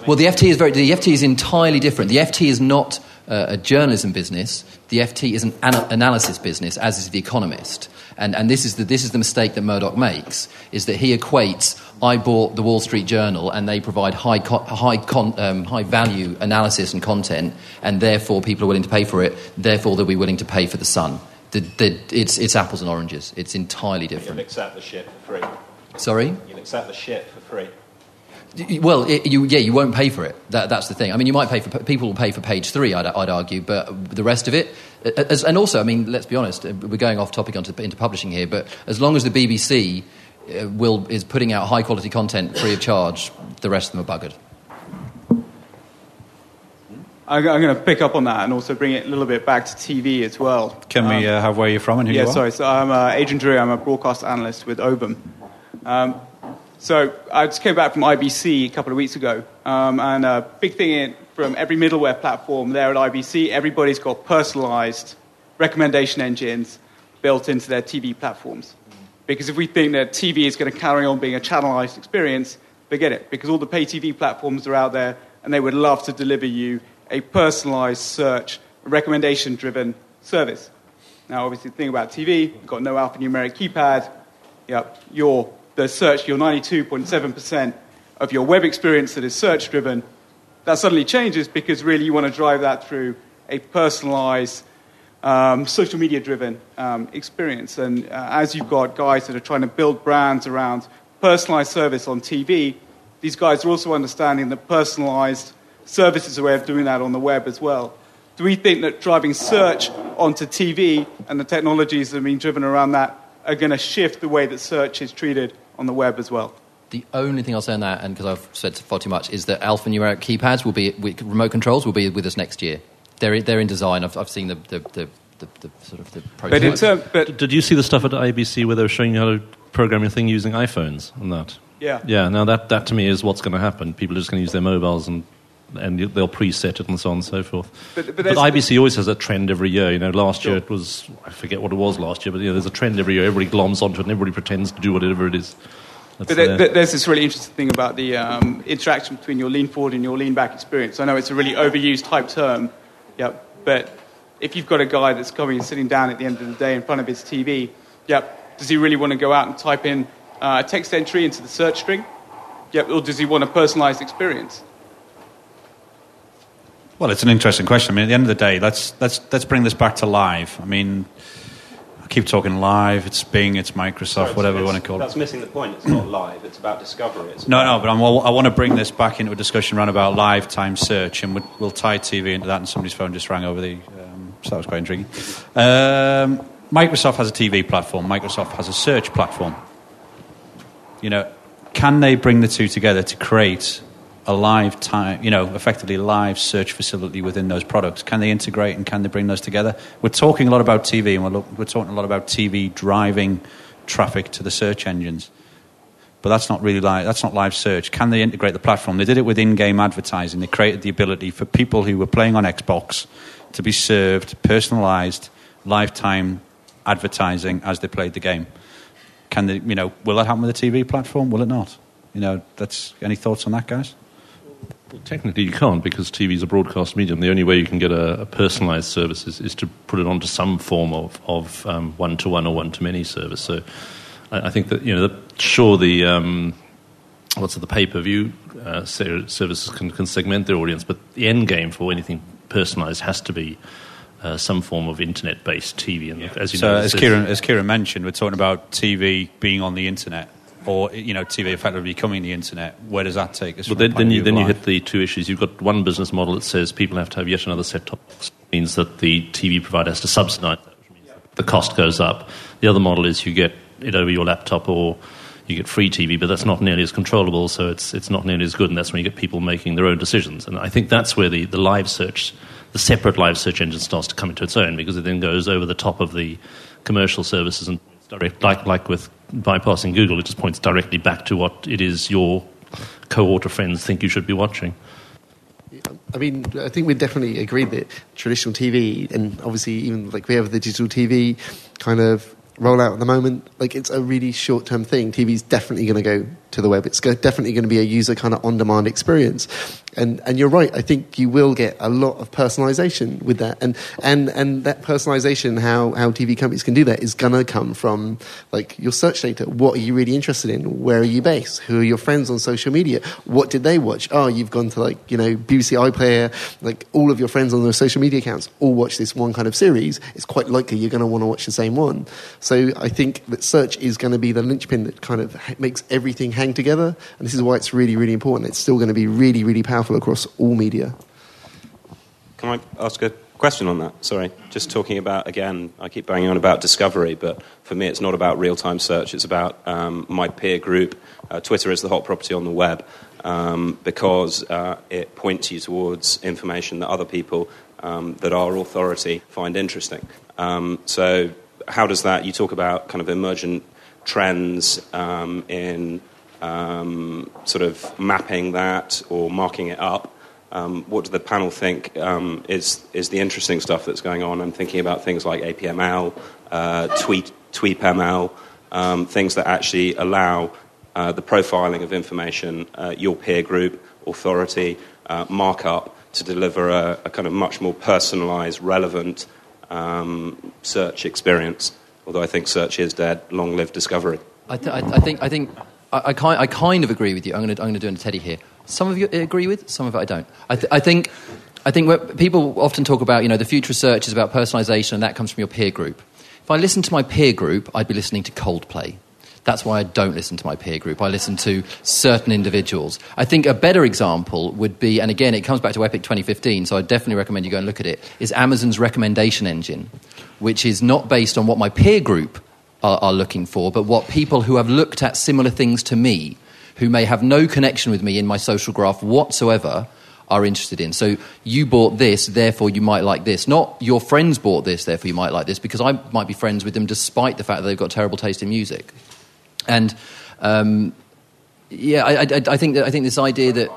Well, the FT is very. The FT is entirely different. The FT is not uh, a journalism business. The FT is an ana- analysis business, as is the Economist. And and this is the this is the mistake that Murdoch makes is that he equates. I bought the Wall Street Journal, and they provide high co- high con- um, high value analysis and content, and therefore people are willing to pay for it. Therefore, they'll be willing to pay for the Sun. The, the, it's it's apples and oranges. It's entirely different. You'll accept the shit for free. Sorry. You'll accept the ship for free. Y- Well, it, you, yeah, you won't pay for it. That, that's the thing. I mean, you might pay for people will pay for page three. I'd, I'd argue, but the rest of it, as, and also, I mean, let's be honest. uh, We're going off topic onto, into publishing here, but as long as the BBC uh, will is putting out high quality content free of charge, the rest of them are buggered. I'm, I'm going to pick up on that and also bring it a little bit back to TV as well. Can we uh, have where you're from and who yeah, you are? Yeah, sorry. So I'm uh, Adrian Drew. I'm a broadcast analyst with Ovum. Um, so I just came back from IBC a couple of weeks ago, um, and a big thing in, from every middleware platform there at IBC, everybody's got personalized recommendation engines built into their TV platforms. Because if we think that TV is going to carry on being a channelized experience, forget it. Because all the pay TV platforms are out there, and they would love to deliver you a personalized search, recommendation driven service. Now, obviously, the thing about TV, you've got no alphanumeric keypad. Yep, your the search, your 92.7% of your web experience that is search driven, that suddenly changes because really you want to drive that through a personalized, um, social media driven um, experience. And uh, as you've got guys that are trying to build brands around personalized service on TV, these guys are also understanding that personalized service is a way of doing that on the web as well. Do we think that driving search onto TV and the technologies that are being driven around that are going to shift the way that search is treated on the web as well? The only thing I'll say on that, and because I've said far too much, is that alphanumeric keypads will be with remote controls will be with us next year. They're they're in design. I've, I've seen the the, the, the, the sort of the But in prototypes. Uh, but Did you see the stuff at IBC where they were showing you how to program your thing using iPhones and that? Yeah. Yeah, now that, that to me is what's going to happen. People are just going to use their mobiles and, and they'll preset it and so on and so forth. But- but But, IBC always has a trend every year. You know, last Sure. year it was, I forget what it was last year, but you know, there's a trend every year. Everybody gloms onto it and everybody pretends to do whatever it is. That's But there, there. there- there's this really interesting thing about the um, interaction between your lean forward and your lean back experience. I know it's a really overused type term, yep, but if you've got a guy that's coming and sitting down at the end of the day in front of his TV, yep, does he really want to go out and type in uh, a text entry into the search string? Yep, or does he want a personalized experience? Well, it's an interesting question. I mean, at the end of the day, let's let's let's bring this back to live. I mean, I keep talking live. It's Bing, it's Microsoft, Sorry, whatever you it's- want to call it. That's missing the point. It's not [COUGHS] live. It's about discovery. It's No, about- no, but I'm, I want to bring this back into a discussion around about live time search, and we'll, we'll tie TV into that. And somebody's phone just rang over the, um, so that was quite intriguing. Um, Microsoft has a TV platform. Microsoft has a search platform. You know, can they bring the two together to create a live time, you know, effectively live search facility within those products? Can they integrate and can they bring those together? We're talking a lot about TV, and we're, we're talking a lot about TV driving traffic to the search engines but that's not really live. That's not live search. Can they integrate the platform? They did it with in-game advertising. They created the ability for people who were playing on Xbox to be served personalised, lifetime advertising as they played the game. Can they? You know, will that happen with a TV platform? Will it not? You know, that's any thoughts on that, guys? Well, technically, you can't because TV is a broadcast medium. The only way you can get a, a personalised service is, is to put it onto some form of, of um, one-to-one or one-to-many service. So, I, I think that you know, the, sure, the um, what's it, the pay-per-view uh, services can, can segment their audience, but the end game for anything personalised has to be uh, some form of internet-based TV. And as you so, know, as Kieran, as Kieran mentioned, we're talking about TV being on the internet, or you know, TV effectively becoming the internet. Where does that take us? Well, then, then you then you hit the two issues. You've got one business model that says people have to have yet another set top box. Means that the TV provider has to subsidise that, which means the cost goes up. The other model is you get it over your laptop or you get free TV, but that's not nearly as controllable, so it's, it's not nearly as good, and that's when you get people making their own decisions. And I think that's where the, the live search, the separate live search engine starts to come into its own, because it then goes over the top of the commercial services and direct, like, like with bypassing Google, it just points directly back to what it is your co-author friends think you should be watching. I mean, I think we definitely agree that traditional TV, and obviously even like we have the digital TV kind of rollout at the moment, like it's a really short term thing. TV is definitely going to go to the web. It's definitely going to be a user kind of on demand experience. And, and you're right. I think you will get a lot of personalization with that. And, and, and that personalization, how, how TV companies can do that is going to come from like your search data. What are you really interested in? Where are you based? Who are your friends on social media? What did they watch? Oh, you've gone to like, you know, BBC iPlayer, like all of your friends on their social media accounts all watch this one kind of series. It's quite likely you're going to want to watch the same one. So I think that search is going to be the linchpin that kind of makes everything hang together. And this is why it's really, really important. It's still going to be really, really powerful across all media. Can I ask a question on that? Sorry. Just talking about, again, I keep banging on about discovery, but for me it's not about real time search, it's about um, my peer group. Uh, Twitter is the hot property on the web um, because uh, it points you towards information that other people um, that are authority find interesting. Um, so, how does that, you talk about kind of emergent trends um, in um, sort of mapping that or marking it up. Um, what do the panel think um, is, is the interesting stuff that's going on? I'm thinking about things like APML, uh, tweet, TweetML, um, things that actually allow uh, the profiling of information, uh, your peer group, authority, uh, markup to deliver a, a, kind of much more personalized, relevant um, search experience. Although I think search is dead, long live discovery. I, th- I, think, I think I, I, kind, I kind of agree with you. I'm going to I'm to do a Teddy here. Some of you agree with, some of it I don't. I, th- I think, I think people often talk about, you know, the future of search is about personalization and that comes from your peer group. If I listen to my peer group, I'd be listening to Coldplay. That's why I don't listen to my peer group. I listen to certain individuals. I think a better example would be, and again, it comes back to Epic 2015, so I definitely recommend you go and look at it, is Amazon's recommendation engine, which is not based on what my peer group are, are looking for, but what people who have looked at similar things to me, who may have no connection with me in my social graph whatsoever, are interested in. So you bought this, therefore you might like this. Not your friends bought this, therefore you might like this, because I might be friends with them despite the fact that they've got terrible taste in music. And um, yeah, I, I, I, think that I think this idea that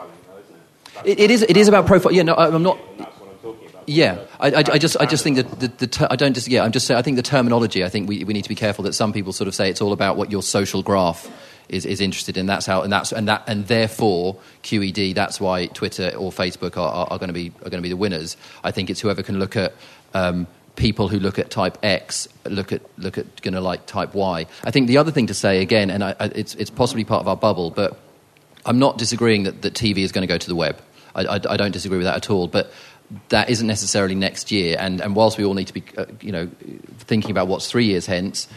it, it is it is about profile. Yeah, no, I'm not. Yeah, I, I, I, just I just think that the, the ter- I don't just yeah I'm just saying I think the terminology I think we, we need to be careful that some people sort of say it's all about what your social graph is, is interested in that's how and that's and that and therefore QED that's why Twitter or Facebook are, are, are going to be are going to be the winners. I think it's whoever can look at. Um, people who look at type X look at look at going to like type Y. I think the other thing to say again, and I, it's it's possibly part of our bubble, but I'm not disagreeing that, that TV is going to go to the web. I, I, I, don't disagree with that at all. But that isn't necessarily next year. And, and whilst we all need to be, uh, you know, thinking about what's three years hence,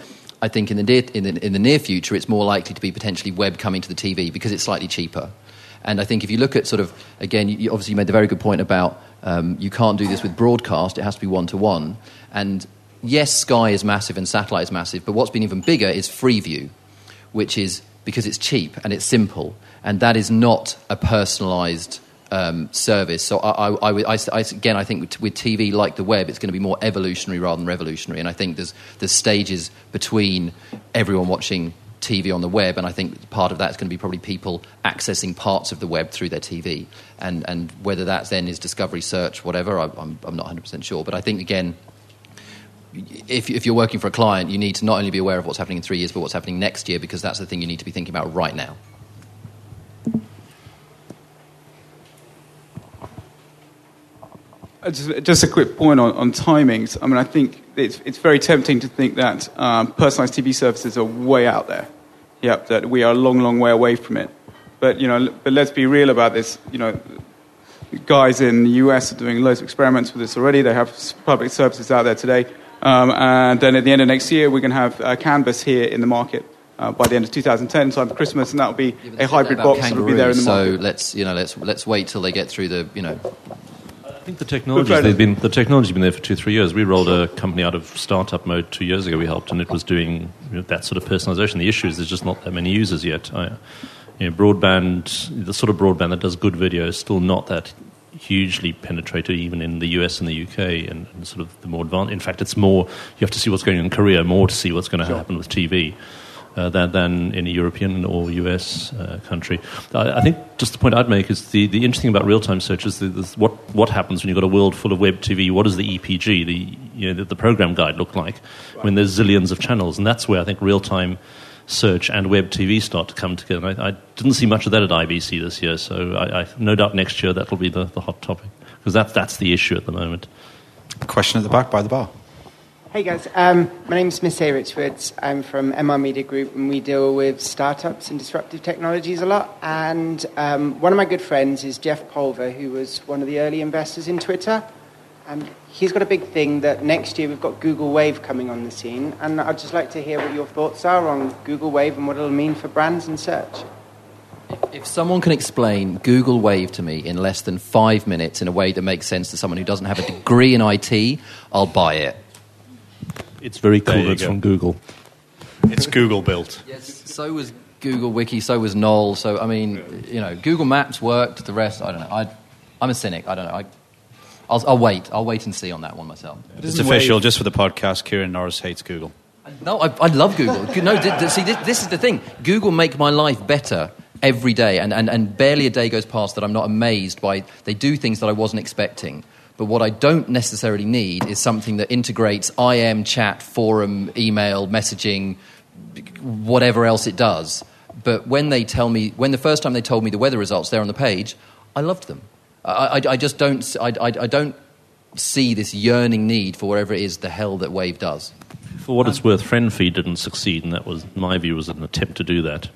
I think in the, near, in, the, in the near future, it's more likely to be potentially web coming to the TV because it's slightly cheaper. And I think if you look at sort of, again, you, obviously you made the very good point about um, you can't do this with broadcast, it has to be one to one. And yes, Sky is massive and satellite is massive, but what's been even bigger is Freeview, which is because it's cheap and it's simple. And that is not a personalized um, service. So I, I, I, again, I think with TV like the web, it's going to be more evolutionary rather than revolutionary. And I think there's there's stages between everyone watching TV on the web, and I think part of that is going to be probably people accessing parts of the web through their TV, and and whether that then is discovery, search, whatever, I, I'm I'm not 100 percent sure. But I think again. If, if you're working for a client, you need to not only be aware of what's happening in three years, but what's happening next year, because that's the thing you need to be thinking about right now. Just, just, a quick point on, on, timings. I mean, I think it's, it's very tempting to think that um, personalized TV services are way out there. Yep, that we are a long, long way away from it. But, you know, but let's be real about this. You know, guys in the US are doing loads of experiments with this already. They have public services out there today. Um, and then at the end of next year, we're going to have uh, Canvas here in the market. Uh, by the end of 2010, time for Christmas, and that'll be a hybrid box that will be there in the market. So let's, you know, let's, let's wait till they get through the, you know, I think the technology they've been the technology's been there for two three years. We rolled a company out of startup mode two years ago. We helped, and it was doing you know, that sort of personalization. The issue is there's just not that many users yet. I, you know, broadband, the sort of broadband that does good video, is still not that hugely penetrated, even in the US and the UK, and, and sort of the more advanced. In fact, it's more you have to see what's going on in Korea more to see what's going to Sure. happen with TV. Uh, than, than in a European or US uh, country. I, I think just the point I'd make is the, the interesting about real time search is the, what, what happens when you've got a world full of web TV. What does the EPG, the, you know, the, the program guide, look like when there's zillions of channels? And that's where I think real time search and web TV start to come together. I, I didn't see much of that at IBC this year, so I, I no doubt next year that will be the, the hot topic because that's, that's the issue at the moment. Question at the back by the bar. Hey guys, um, my name is Miss A. Richwards. I'm from MR Media Group, and we deal with startups and disruptive technologies a lot. And um, one of my good friends is Jeff Pulver, who was one of the early investors in Twitter. Um, he's got a big thing that next year we've got Google Wave coming on the scene, and I'd just like to hear what your thoughts are on Google Wave and what it'll mean for brands and search. If someone can explain Google Wave to me in less than five minutes in a way that makes sense to someone who doesn't have a degree in IT, I'll buy it. It's very cool. you It's go. from Google. It's Google built. Yes, so was Google Wiki, so was Knol. So, I mean, you know, Google Maps worked, the rest, I don't know. I, I'm a cynic, I don't know. I, I'll, I'll wait. I'll wait and see on that one myself. It's official, just for the podcast. Kieran Norris hates Google. No, I, I love Google. No, th- th- see, this, this is the thing. Google make my life better every day, and, and, and barely a day goes past that I'm not amazed by. They do things that I wasn't expecting. But what I don't necessarily need is something that integrates IM, chat, forum, email, messaging, whatever else it does. But when they tell me, when the first time they told me the weather results there on the page, I loved them. I, I, I just don't, I, I, I don't see this yearning need for whatever it is the hell that Wave does. For what it's worth, FriendFeed didn't succeed, and that was my view was an attempt to do that.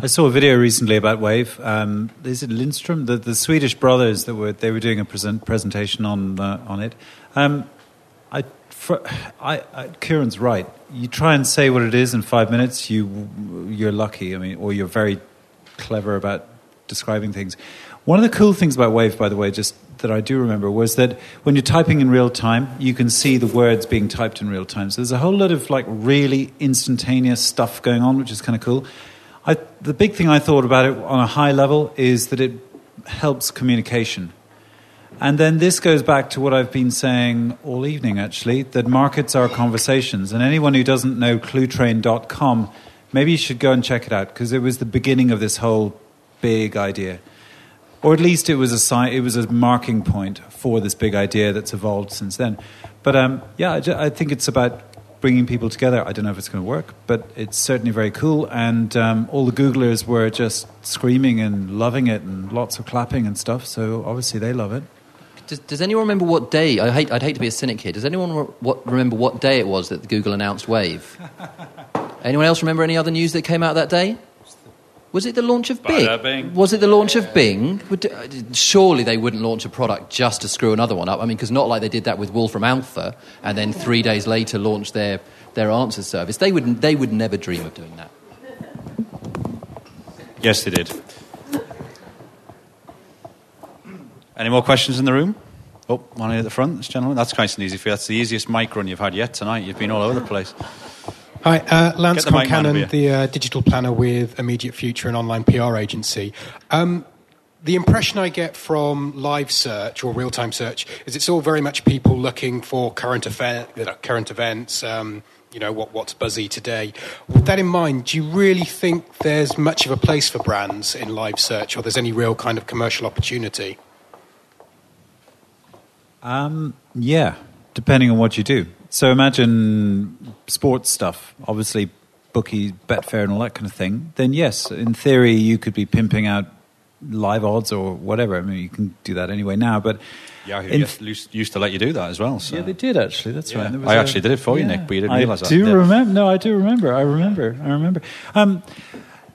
I saw a video recently about Wave. Um, is it Lindstrom? The, the Swedish brothers that were they were doing a present, presentation on uh, on it. Um, I, for, I, I, Kieran's right. You try and say what it is in five minutes, you you're lucky. I mean, or you're very clever about describing things. One of the cool things about Wave, by the way, just that I do remember, was that when you're typing in real time, you can see the words being typed in real time. So there's a whole lot of like really instantaneous stuff going on, which is kind of cool. I, the big thing I thought about it on a high level is that it helps communication. And then this goes back to what I've been saying all evening, actually, that markets are conversations. And anyone who doesn't know cluetrain.com, maybe you should go and check it out because it was the beginning of this whole big idea. Or at least it was a si- it was a marking point for this big idea that's evolved since then. But um, yeah, I, I think it's about bringing people together. I don't know if it's going to work, but it's certainly very cool. And um, all the Googlers were just screaming and loving it, and lots of clapping and stuff. So obviously they love it. Does, does anyone remember what day? I hate, I'd hate to be a cynic here. Does anyone re- what, remember what day it was that Google announced Wave? [LAUGHS] anyone else remember any other news that came out that day? Was it the launch of Bing? Bing. Was it the launch of Bing? Surely they wouldn't launch a product just to screw another one up. I mean, because not like they did that with Wolfram Alpha and then three days later launched their, their answer service. They would, they would never dream of doing that. Yes, they did. Any more questions in the room? Oh, one at the front, this gentleman. That's nice and easy for you. That's the easiest mic run you've had yet tonight. You've been all over the place. Hi, uh, Lance Get the mic man over Concannon, the uh, digital planner with Immediate Future, an online PR agency. Um, the impression I get from live search or real time search is it's all very much people looking for current, affair, uh, current events, um, you know, what, what's buzzy today. With that in mind, do you really think there's much of a place for brands in live search or there's any real kind of commercial opportunity? Um, yeah, depending on what you do. So imagine sports stuff, obviously bookie, Betfair, and all that kind of thing. Then yes, in theory, you could be pimping out live odds or whatever. I mean, you can do that anyway now, but Yahoo in- used- to let you do that as well. So. yeah, they did actually. That's Yeah. right. I a- actually did it for you, yeah. Nick, but you didn't I that. do Yeah. remember. No, I do remember. I remember. I remember. Um,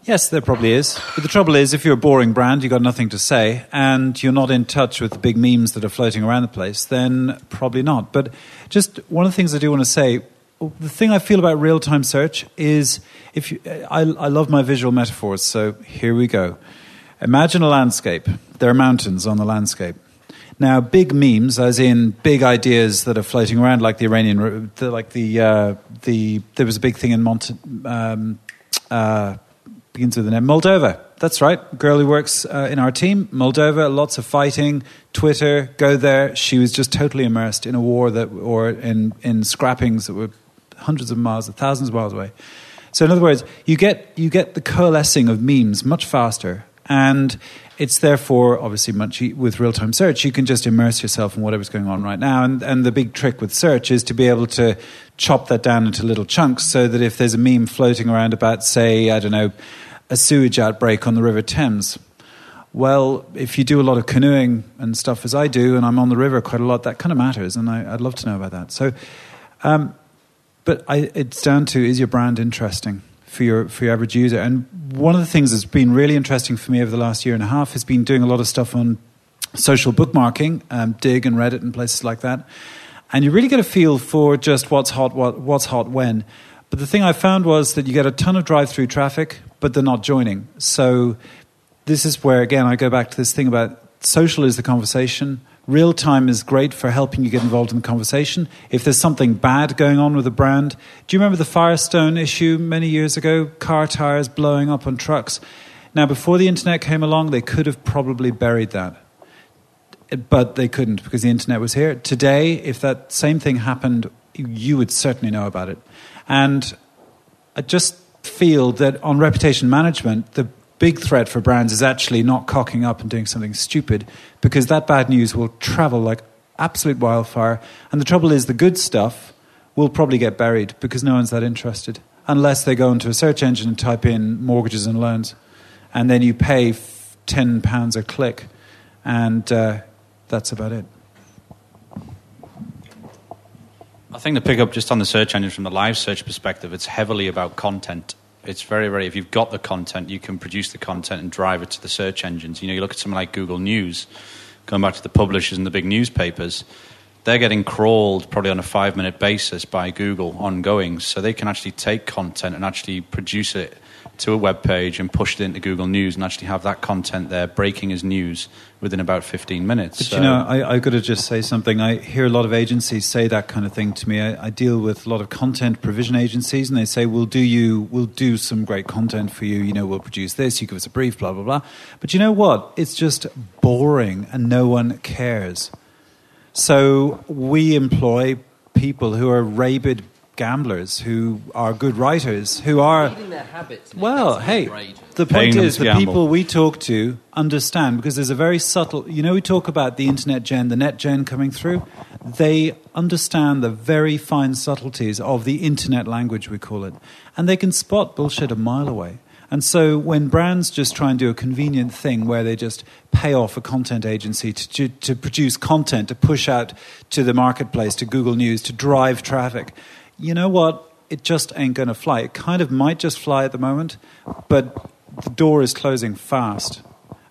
yes, there probably is. But the trouble is, if you're a boring brand, you've got nothing to say, and you're not in touch with the big memes that are floating around the place, then probably not. But just one of the things I do want to say. The thing I feel about real-time search is, if you, I, I love my visual metaphors, so here we go. Imagine a landscape. There are mountains on the landscape. Now, big memes, as in big ideas that are floating around, like the Iranian, like the uh, the there was a big thing in Mont, um, uh, begins with the name Moldova. That's right, girl who works uh, in our team, Moldova. Lots of fighting. Twitter, go there. She was just totally immersed in a war that, or in in scrappings that were hundreds of miles, thousands of miles away. So, in other words, you get you get the coalescing of memes much faster, and it's therefore obviously much with real time search. You can just immerse yourself in whatever's going on right now, and and the big trick with search is to be able to chop that down into little chunks, so that if there's a meme floating around about, say, I don't know, a sewage outbreak on the River Thames. Well, if you do a lot of canoeing and stuff as I do, and I'm on the river quite a lot, that kind of matters, and I, would love to know about that. So, um, but I, it's down to is your brand interesting for your for your average user? And one of the things that's been really interesting for me over the last year and a half has been doing a lot of stuff on social bookmarking, um, Digg and Reddit and places like that. And you really get a feel for just what's hot, what, what's hot when. But the thing I found was that you get a ton of drive-through traffic, but they're not joining. So this is where again I go back to this thing about social is the conversation Real time is great for helping you get involved in the conversation. If there's something bad going on with a brand, do you remember the Firestone issue many years ago? Car tires blowing up on trucks. Now, before the internet came along, they could have probably buried that. But they couldn't because the internet was here. Today, if that same thing happened, you would certainly know about it. And I just feel that on reputation management, the big threat for brands is actually not cocking up and doing something stupid because that bad news will travel like absolute wildfire. And the trouble is, the good stuff will probably get buried because no one's that interested unless they go into a search engine and type in mortgages and loans. And then you pay £10 a click, and uh, that's about it. I think the pickup just on the search engine from the live search perspective, it's heavily about content it's very, very, if you've got the content, you can produce the content and drive it to the search engines. You know, you look at something like Google News, going back to the publishers and the big newspapers, they're getting crawled probably on a five minute basis by Google ongoing. So they can actually take content and actually produce it to a web page and push it into Google News and actually have that content there breaking as news within about 15 minutes. But so. you know, I, I got to just say something. I hear a lot of agencies say that kind of thing to me. I, I, deal with a lot of content provision agencies, and they say, "We'll do you, we'll do some great content for you. You know, we'll produce this. You give us a brief, blah blah blah." But you know what? It's just boring, and no one cares. So we employ people who are rabid gamblers who are good writers who are well hey the point is the gamble. people we talk to understand because there's a very subtle you know we talk about the internet gen the net gen coming through. They understand the very fine subtleties of the internet language we call it. And they can spot bullshit a mile away. And so when brands just try and do a convenient thing where they just pay off a content agency to, to, to, produce content, to push out to the marketplace, to Google News, to drive traffic, you know what? It just ain't going to fly. It kind of might just fly at the moment, but the door is closing fast.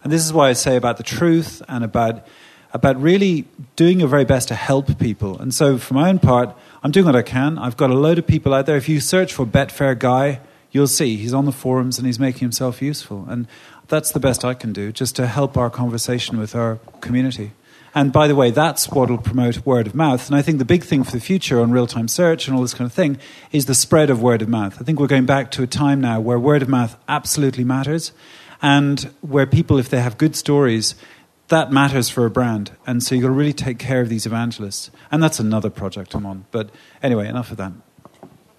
And this is why I say about the truth and about about really doing your very best to help people. And so, for my own part, I'm doing what I can. I've got a load of people out there. If you search for Betfair Guy, you'll see he's on the forums and he's making himself useful. And that's the best I can do, just to help our conversation with our community. And by the way, that's what will promote word of mouth. And I think the big thing for the future on real time search and all this kind of thing is the spread of word of mouth. I think we're going back to a time now where word of mouth absolutely matters and where people, if they have good stories, that matters for a brand. And so you've got to really take care of these evangelists. And that's another project I'm on. But anyway, enough of that.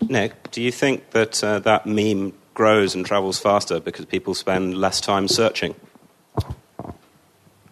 Nick, do you think that uh, that meme grows and travels faster because people spend less time searching?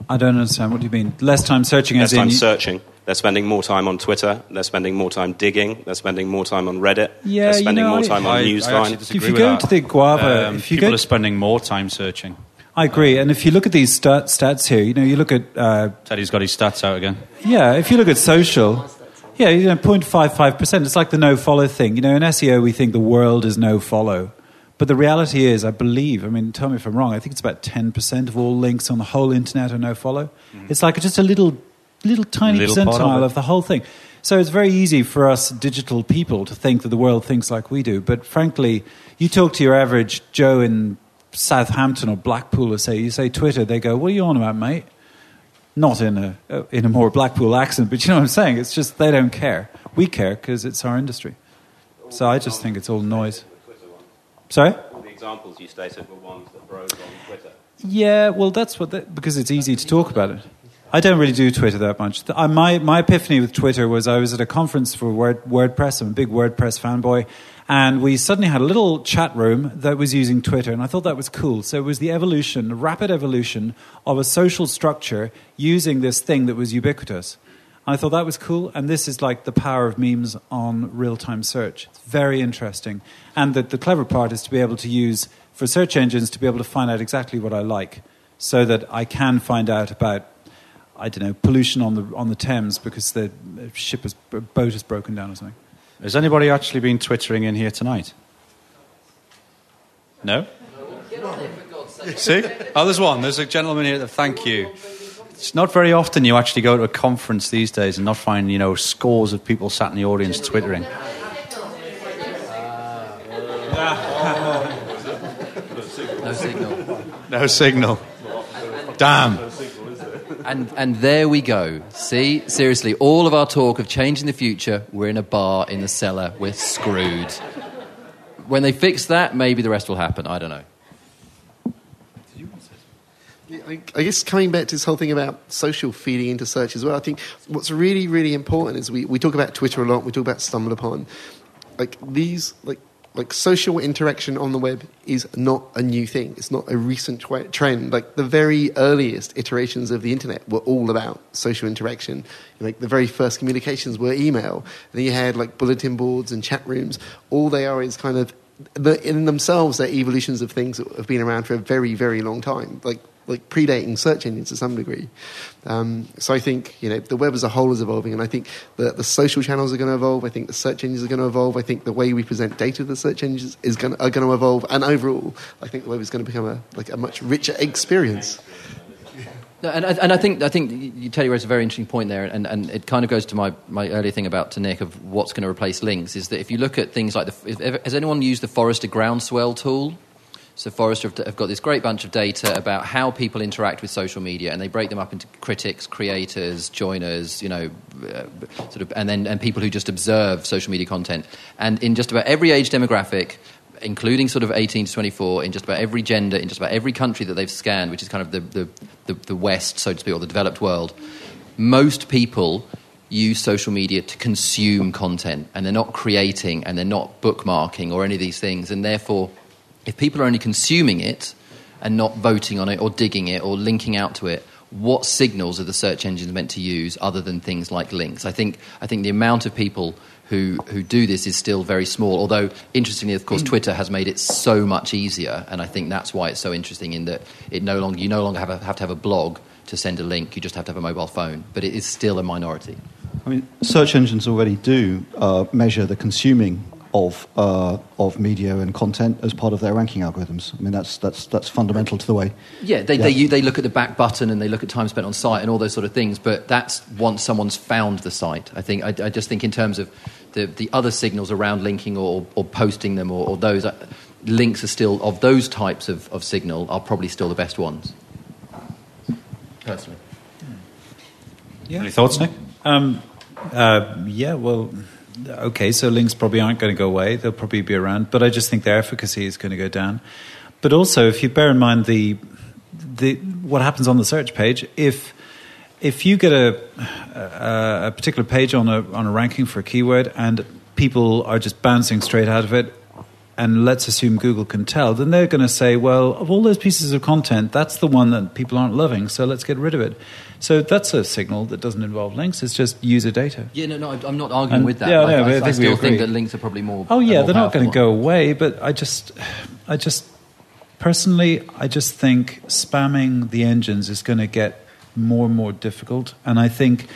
I don't understand. What do you mean? Less time searching Less as time in searching. They're spending more time on Twitter. They're spending more time digging. They're spending more time on Reddit. Yeah, they're spending you know, more time I, on Newsline. if you go into the Guava, um, if you people go, are spending more time searching. I agree. And if you look at these stat, stats here, you know, you look at uh, Teddy's got his stats out again. yeah. If you look at social, yeah, you know, 0.55 percent. It's like the no follow thing. You know, in SEO, we think the world is no follow. But the reality is, I believe, I mean, tell me if I'm wrong, I think it's about 10% of all links on the whole internet are no follow. Mm-hmm. It's like just a little, little tiny little percentile of, of, the whole thing. So it's very easy for us digital people to think that the world thinks like we do. But frankly, you talk to your average Joe in Southampton or Blackpool or say, you say Twitter, they go, what are you on about, mate? not in a uh, in a more Blackpool accent, but you know what I'm saying. It's just they don't care. We care because it's our industry. So I just think it's all noise. Sorry. All the examples you stated were ones that broke on Twitter. Yeah, well, that's what they, because it's easy to talk about it. I don't really do Twitter that much. I, my my epiphany with Twitter was I was at a conference for Word, WordPress. I'm a big WordPress fanboy, and we suddenly had a little chat room that was using Twitter, and I thought that was cool. So it was the evolution, the rapid evolution of a social structure using this thing that was ubiquitous. I thought that was cool, and this is like the power of memes on real time search. It's very interesting. And the, the clever part is to be able to use, for search engines, to be able to find out exactly what I like so that I can find out about, I don't know, pollution on the, on the Thames because the ship is, boat is broken down or something. Has anybody actually been twittering in here tonight? No? See? Oh, there's one. There's a gentleman here that thank you. It's not very often you actually go to a conference these days and not find, you know, scores of people sat in the audience twittering. No signal. No signal. Damn. And, and there we go. See, seriously, all of our talk of changing the future, we're in a bar in the cellar, we're screwed. When they fix that, maybe the rest will happen. I don't know. I, guess coming back to this whole thing about social feeding into search as well, I think what's really, really important is we, we talk about Twitter a lot, we talk about StumbleUpon. Like these, like like social interaction on the web is not a new thing. It's not a recent trend. Like the very earliest iterations of the internet were all about social interaction. Like the very first communications were email. And then you had like bulletin boards and chat rooms. All they are is kind of the, in themselves they're evolutions of things that have been around for a very, very long time. Like like predating search engines to some degree. Um, so I think you know the web as a whole is evolving, and I think the, the social channels are going to evolve. I think the search engines are going to evolve. I think the way we present data to the search engines is going are going to evolve, and overall, I think the web is going to become a like a much richer experience. No, and, I- and I think I think you Teddy raised a very interesting point there, and, and it kind of goes to my, my earlier thing about to Nick of what's going to replace links. Is that if you look at things like the if, has anyone used the Forrester groundswell tool? So Forrester have, got this great bunch of data about how people interact with social media, and they break them up into critics, creators, joiners, you know, uh, sort of, and then and people who just observe social media content. And in just about every age demographic, including sort of 18 to 24, in just about every gender, in just about every country that they've scanned, which is kind of the, the, the, the West, so to speak, or the developed world, most people use social media to consume content and they're not creating and they're not bookmarking or any of these things. And therefore, if people are only consuming it and not voting on it or digging it or linking out to it, what signals are the search engines meant to use other than things like links? I think, I think the amount of people who, who do this is still very small, although, interestingly, of course, Twitter has made it so much easier, and I think that's why it's so interesting in that it no longer, you no longer have, a, have to have a blog to send a link, you just have to have a mobile phone, but it is still a minority. I mean, search engines already do uh, measure the consuming of uh, of media and content as part of their ranking algorithms. I mean, that's that's that's fundamental to the way. Yeah, they, They, they look at the back button and they look at time spent on site and all those sort of things, but that's once someone's found the site. I think I, I just think in terms of the, the other signals around linking or, or posting them or, or those uh, links are still of those types of, of signal are probably still the best ones. Personally. Yeah. Any thoughts, Nick? Um, uh, yeah, well, okay, so links probably aren't going to go away. They'll probably be around, but I just think their efficacy is going to go down. But also, if you bear in mind the, the what happens on the search page, if if you get a, a, a particular page on a on a ranking for a keyword and people are just bouncing straight out of it, and let's assume Google can tell, then they're going to say, well, of all those pieces of content, that's the one that people aren't loving, so let's get rid of it. So that's a signal that doesn't involve links. It's just user data. Yeah, no, no, I'm not arguing And- with that. yeah, Like, no, I, I I think we still think that links are probably more. Oh yeah, more they're not going to go away. But I just, I just, personally, I just think spamming the engines is going to get more and more difficult, and I think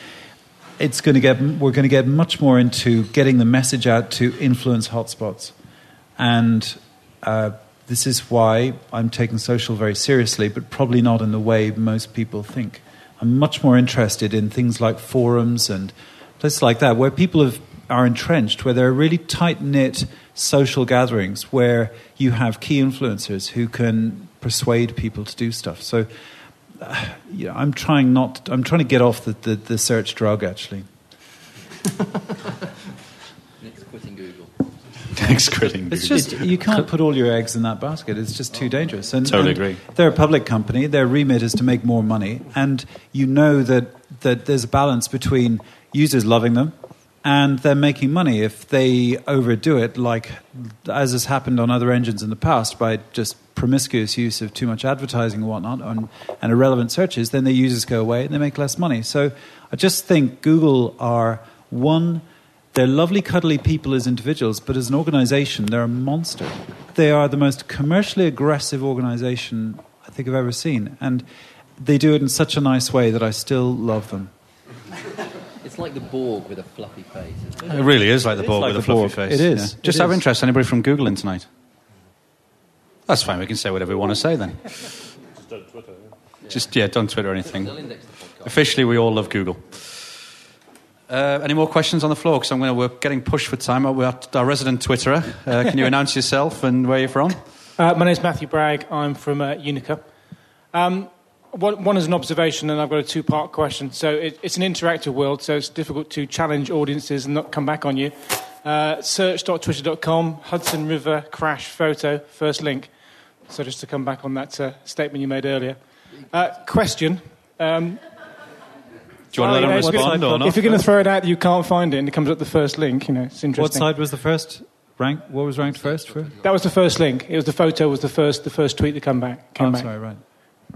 it's going to get. We're going to get much more into getting the message out to influence hotspots, and uh, this is why I'm taking social very seriously, but probably not in the way most people think. I'm much more interested in things like forums and places like that, where people have, are entrenched, where there are really tight knit social gatherings where you have key influencers who can persuade people to do stuff. So uh, I'm trying not. I'm trying to get off the, the, the search drug. Actually. [LAUGHS] Thanks, quitting. it's just you can't put all your eggs in that basket. It's just too dangerous. And, Totally and agree. They're a public company. Their remit is to make more money, and you know that that there's a balance between users loving them and they're making money. If they overdo it, like as has happened on other engines in the past, by just promiscuous use of too much advertising and whatnot, and, and irrelevant searches, then their users go away and they make less money. So I just think Google are one. They're lovely, cuddly people as individuals, but as an organization, they're a monster. They are the most commercially aggressive organization I think I've ever seen. And they do it in such a nice way that I still love them. It's like the Borg with a fluffy face. isn't It really is like the It is Borg like with a the fluffy Borg. face. It is. Yeah. Just It out of interest, anybody from Google in tonight? That's fine. We can say whatever we want to say then. Just on Twitter. yeah, Just yeah, don't Twitter or anything. Officially, we all love Google. Uh, any more questions on the floor? Because I'm going to we're getting pushed for time. We're at our resident Twitterer. Uh, can you [LAUGHS] announce yourself and where you're from? Uh, my name's Matthew Bragg. I'm from uh, Unica. Um, one, one is an observation, and I've got a two part question. So it, it's an interactive world, so it's difficult to challenge audiences and not come back on you. Uh, search.twitter.com, Hudson River crash photo, first link. So just to come back on that uh, statement you made earlier. Uh, question. Um, Do you want to let him if you're respond gonna- or not? If you're going to throw it out, you can't find it, and it comes up the first link. You know, it's interesting. What side was the first rank? What was ranked first? For? That was the first link. It was the photo was the first the first tweet that come back. Came Oh, back. sorry, right.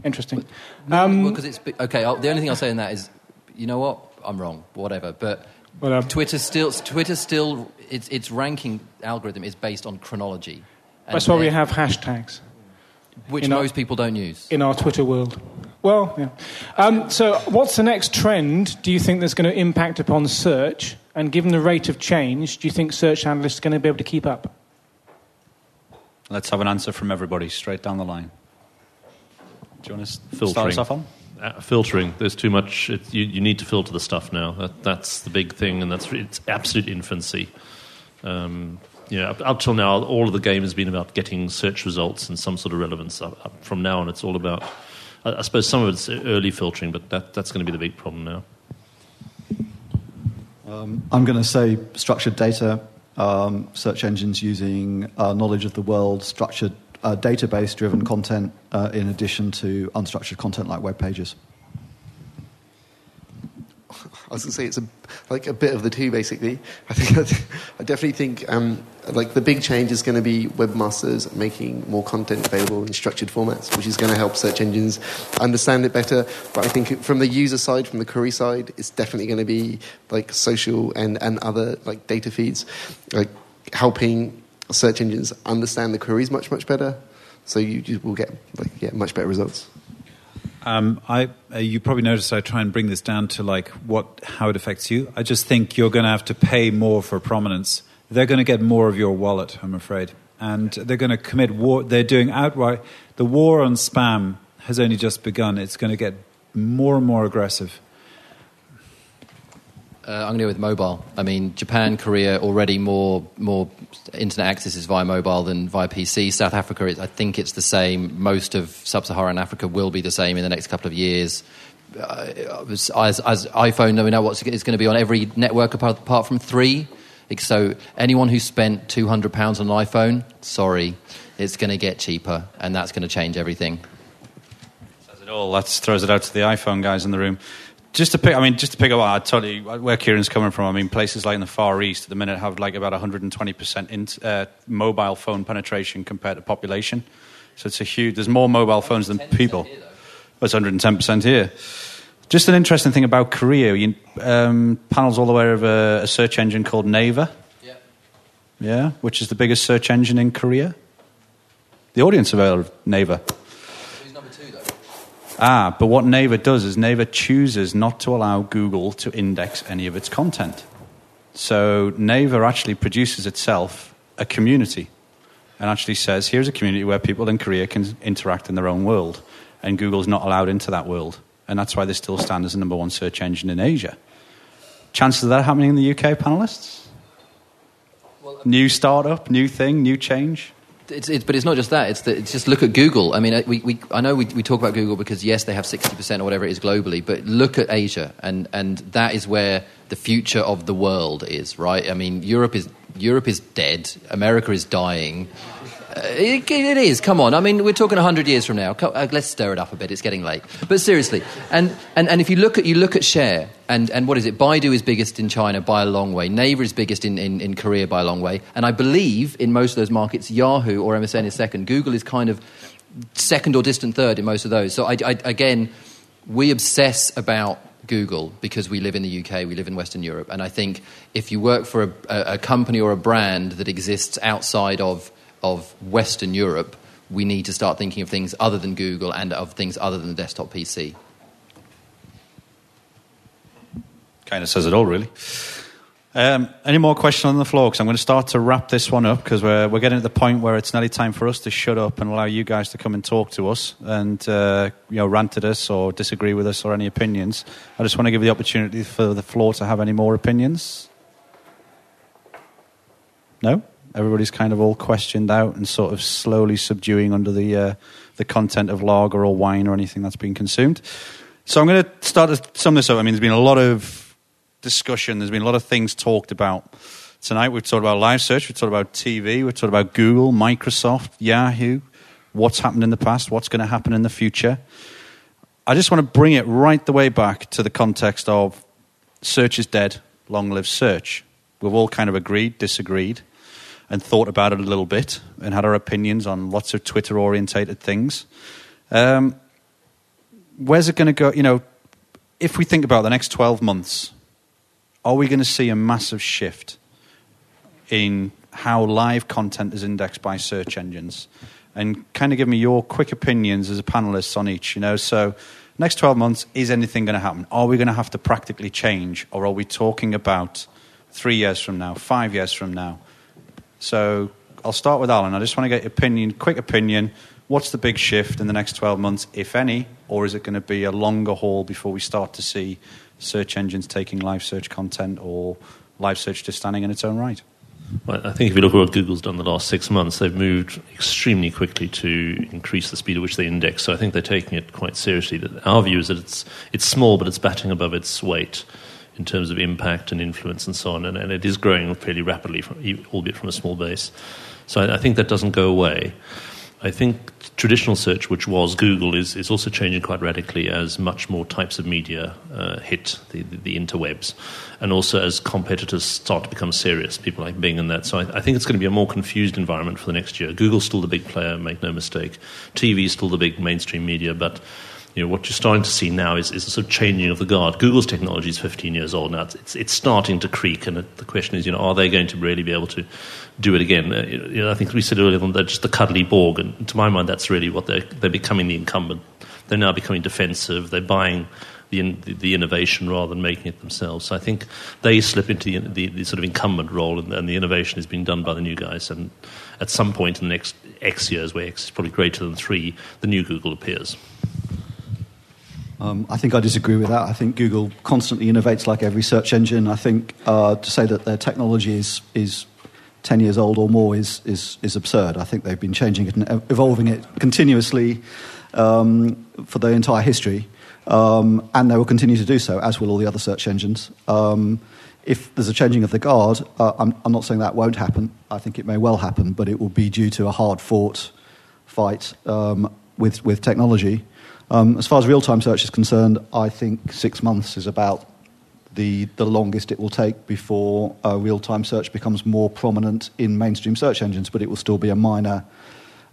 Interesting. No, Um, well, because it's okay. I'll, the only thing I'll say in that is, you know what? I'm wrong. Whatever. But Well, um, Twitter still, Twitter still, its its ranking algorithm is based on chronology. That's why we have hashtags. which in our- most people don't use. in our Twitter world. Well, yeah. Um, so, what's the next trend do you think that's going to impact upon search? And given the rate of change, do you think search analysts are going to be able to keep up? Let's have an answer from everybody straight down the line. Do you want to filtering. start us off on? Uh, filtering. There's too much. It, you, you need to filter the stuff now. That, that's the big thing, and that's it's absolute infancy. Um, yeah, up, up till now, all of the game has been about getting search results and some sort of relevance. Up, up from now on, it's all about. I, I suppose some of it's early filtering, but that, that's going to be the big problem now. Um, I'm going to say structured data, um, search engines using uh, knowledge of the world, structured uh, database driven content uh, in addition to unstructured content like web pages. I was going to say it's a, like a bit of the two, basically. [LAUGHS] I think I definitely think um, like the big change is going to be webmasters making more content available in structured formats, which is going to help search engines understand it better. But I think from the user side, from the query side, it's definitely going to be like social and, and other like data feeds, like helping search engines understand the queries much much better. So you, you will get like yeah much better results. Um, I, uh, you probably noticed I try and bring this down to like what, how it affects you. I just think you're going to have to pay more for prominence. They're going to get more of your wallet, I'm afraid, and they're going to commit war. They're doing outright. The war on spam has only just begun. It's going to get more and more aggressive. Uh, I'm going to go with mobile. I mean, Japan, Korea already more more internet access is via mobile than via PC. South Africa, I think it's the same. Most of sub-Saharan Africa will be the same in the next couple of years. Uh, as, as, as iPhone, we know what's it's going to be on every network apart, apart from three. So anyone who spent two hundred pounds on an iPhone, sorry, it's going to get cheaper, and that's going to change everything. Says it all. That throws it out to the iPhone guys in the room. Just to pick, I mean, just to pick up, I totally where Kieran's coming from. I mean, places like in the Far East at the minute have like about 120 percent in, uh, mobile phone penetration compared to population. So it's a huge. There's more mobile phones than people. It's 110 percent here. Just an interesting thing about Korea. You, um, panels all aware of a, a search engine called Naver. Yeah. Yeah, which is the biggest search engine in Korea. The audience aware of Naver. Ah, but what Naver does is Naver chooses not to allow Google to index any of its content. So Naver actually produces itself a community and actually says, here's a community where people in Korea can interact in their own world. And Google's not allowed into that world. And that's why they still stand as the number one search engine in Asia. Chances of that happening in the UK, panelists? new startup, new thing, new change? It's, it's, but it's not just that. It's, that, it's just look at Google. I mean, uh, we, we, I know we, we talk about Google because, yes, they have 60% or whatever it is globally, but look at Asia, and, and that is where the future of the world is, right? I mean, Europe is, Europe is dead, America is dying. Uh, it, it is. Come on. I mean, we're talking hundred years from now. Uh, let's stir it up a bit. It's getting late. But seriously, and, and, and if you look at you look at share, and, and what is it? Baidu is biggest in China by a long way. Naver is biggest in, in, in Korea by a long way. And I believe in most of those markets, Yahoo or MSN is second. Google is kind of second or distant third in most of those. So I, I, again, we obsess about Google because we live in the UK, we live in Western Europe, and I think if you work for a, a company or a brand that exists outside of of Western Europe, we need to start thinking of things other than Google and of things other than the desktop PC. Kind of says it all, really. Um, any more questions on the floor? Because I'm going to start to wrap this one up because we're, we're getting to the point where it's nearly time for us to shut up and allow you guys to come and talk to us and uh, you know rant at us or disagree with us or any opinions. I just want to give the opportunity for the floor to have any more opinions. No? Everybody's kind of all questioned out and sort of slowly subduing under the uh, the content of lager or wine or anything that's been consumed. So I'm going to start to sum this up. I mean, there's been a lot of discussion. There's been a lot of things talked about tonight. We've talked about live search. We've talked about TV. We've talked about Google, Microsoft, Yahoo. What's happened in the past? What's going to happen in the future? I just want to bring it right the way back to the context of search is dead, long live search. We've all kind of agreed, disagreed and thought about it a little bit and had our opinions on lots of Twitter orientated things. Um, where's it going to go? You know, if we think about the next 12 months, are we going to see a massive shift in how live content is indexed by search engines? And kind of give me your quick opinions as a panelist on each, you know. So, next 12 months, is anything going to happen? Are we going to have to practically change? Or are we talking about three years from now, five years from now? So I'll start with Alan. I just want to get your opinion, quick opinion. What's the big shift in the next 12 months, if any, or is it going to be a longer haul before we start to see search engines taking live search content or live search just standing in its own right? Well, I think if you look at what Google's done the last six months, they've moved extremely quickly to increase the speed at which they index. So I think they're taking it quite seriously. Our view is that it's, it's small, but it's batting above its weight in terms of impact and influence and so on. And, and it is growing fairly rapidly, from, albeit from a small base. So I, I, think that doesn't go away. I think traditional search, which was Google, is, is also changing quite radically as much more types of media uh, hit the, the, the, interwebs. And also as competitors start to become serious, people like Bing and that. So I, I think it's going to be a more confused environment for the next year. Google's still the big player, make no mistake. TV is still the big mainstream media, but you know, what you're starting to see now is, is a sort of changing of the guard. Google's technology is 15 years old now. It's, it's starting to creak, and the question is, you know, are they going to really be able to do it again? Uh, you know, I think we said earlier that they're just the cuddly Borg, and to my mind, that's really what they're, they're becoming the incumbent. They're now becoming defensive. They're buying the, in, the, the, innovation rather than making it themselves. So I think they slip into the, the, the sort of incumbent role, and, and, the innovation is being done by the new guys. And at some point in the next X years, where X is probably greater than three, the new Google appears. Um, I think I disagree with that. I think Google constantly innovates like every search engine. I think uh, to say that their technology is, is 10 years old or more is, is, is absurd. I think they've been changing it and evolving it continuously um, for their entire history. Um, and they will continue to do so, as will all the other search engines. Um, if there's a changing of the guard, uh, I'm, I'm, not saying that won't happen. I think it may well happen, but it will be due to a hard fought fight um, with, with technology. Um, as far as real time search is concerned, I think six months is about the, the longest it will take before uh, real time search becomes more prominent in mainstream search engines, but it will still be a minor,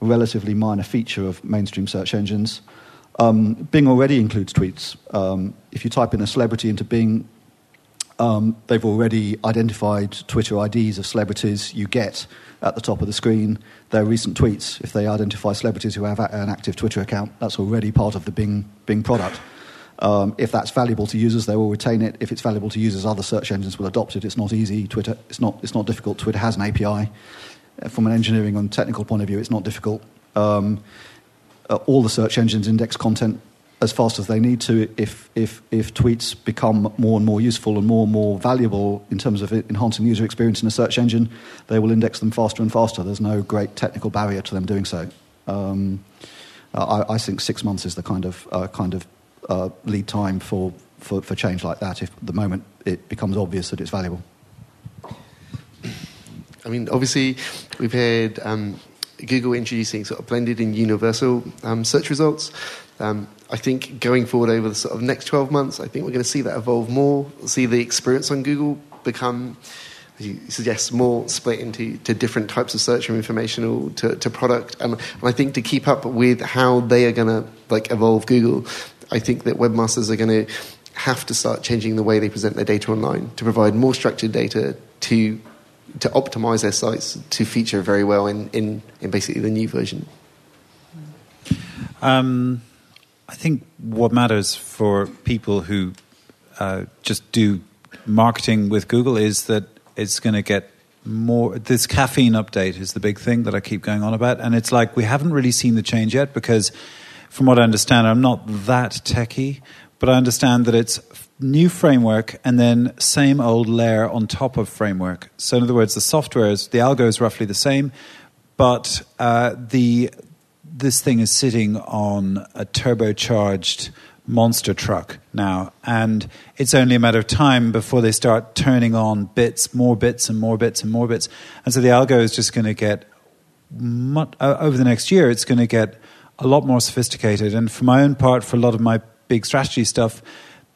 relatively minor feature of mainstream search engines. Um, Bing already includes tweets. Um, if you type in a celebrity into Bing, um, they've already identified Twitter IDs of celebrities you get at the top of the screen their recent tweets. If they identify celebrities who have an active Twitter account, that's already part of the Bing, Bing product. Um, if that's valuable to users, they will retain it. If it's valuable to users, other search engines will adopt it. It's not easy. Twitter, it's not, it's not difficult. Twitter has an API. From an engineering and technical point of view, it's not difficult. Um, uh, all the search engines index content as fast as they need to. If, if, if tweets become more and more useful and more and more valuable in terms of enhancing user experience in a search engine, they will index them faster and faster. There's no great technical barrier to them doing so. Um, I, I, think six months is the kind of, uh, kind of uh, lead time for, for, for change like that if the moment it becomes obvious that it's valuable. I mean, obviously, we've had um, Google introducing sort of blended and universal um, search results. Um, I think going forward over the sort of next 12 months, I think we're going to see that evolve more, see the experience on Google become, as you suggest, more split into to different types of search from informational to, to product. And, and I think to keep up with how they are going to like evolve Google, I think that webmasters are going to have to start changing the way they present their data online to provide more structured data to to optimize their sites to feature very well in, in, in basically the new version? Um, I think what matters for people who uh, just do marketing with Google is that it's going to get more. This caffeine update is the big thing that I keep going on about. And it's like we haven't really seen the change yet because, from what I understand, I'm not that techie, but I understand that it's new framework and then same old layer on top of framework. So in other words, the software is the algo is roughly the same, but uh, the this thing is sitting on a turbocharged monster truck now, and it's only a matter of time before they start turning on bits, more bits, and more bits, and more bits, and so the algo is just going to get much, uh, over the next year. It's going to get a lot more sophisticated, and for my own part, for a lot of my big strategy stuff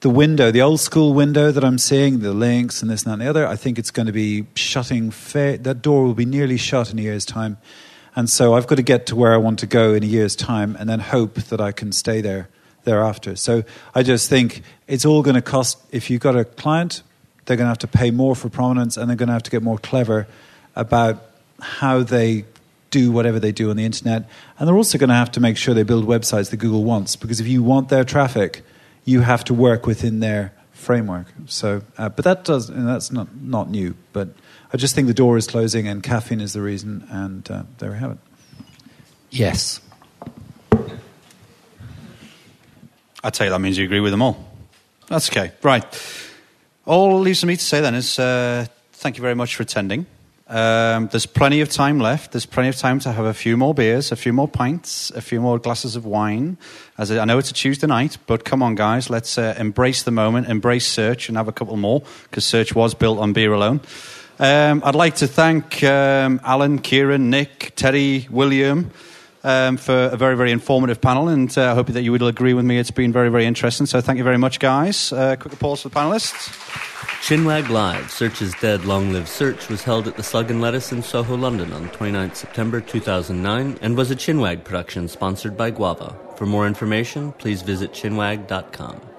the window, the old school window that I'm seeing, the links and this and that and the other, I think it's going to be shutting. Fa- that door will be nearly shut in a year's time. And so I've got to get to where I want to go in a year's time and then hope that I can stay there thereafter. So I just think it's all going to cost, if you've got a client, they're going to have to pay more for prominence and they're going to have to get more clever about how they do whatever they do on the internet. And they're also going to have to make sure they build websites that Google wants because if you want their traffic, you have to work within their framework. So, uh, but that does, that's not, not new. But I just think the door is closing, and caffeine is the reason. And uh, there we have it. Yes. I'd say that means you agree with them all. That's okay. Right. All leaves for me to say then is uh, thank you very much for attending. Um, there's plenty of time left. There's plenty of time to have a few more beers, a few more pints, a few more glasses of wine. As I know it's a Tuesday night, but come on, guys, let's uh, embrace the moment, embrace search, and have a couple more because search was built on beer alone. Um, I'd like to thank um, Alan, Kieran, Nick, Terry, William. Um, for a very, very informative panel, and uh, I hope that you would agree with me. It's been very, very interesting. So, thank you very much, guys. Uh, quick applause for the panelists. Chinwag Live, Search is Dead, Long Live Search, was held at the Slug and Lettuce in Soho, London on 29 September 2009 and was a Chinwag production sponsored by Guava. For more information, please visit chinwag.com.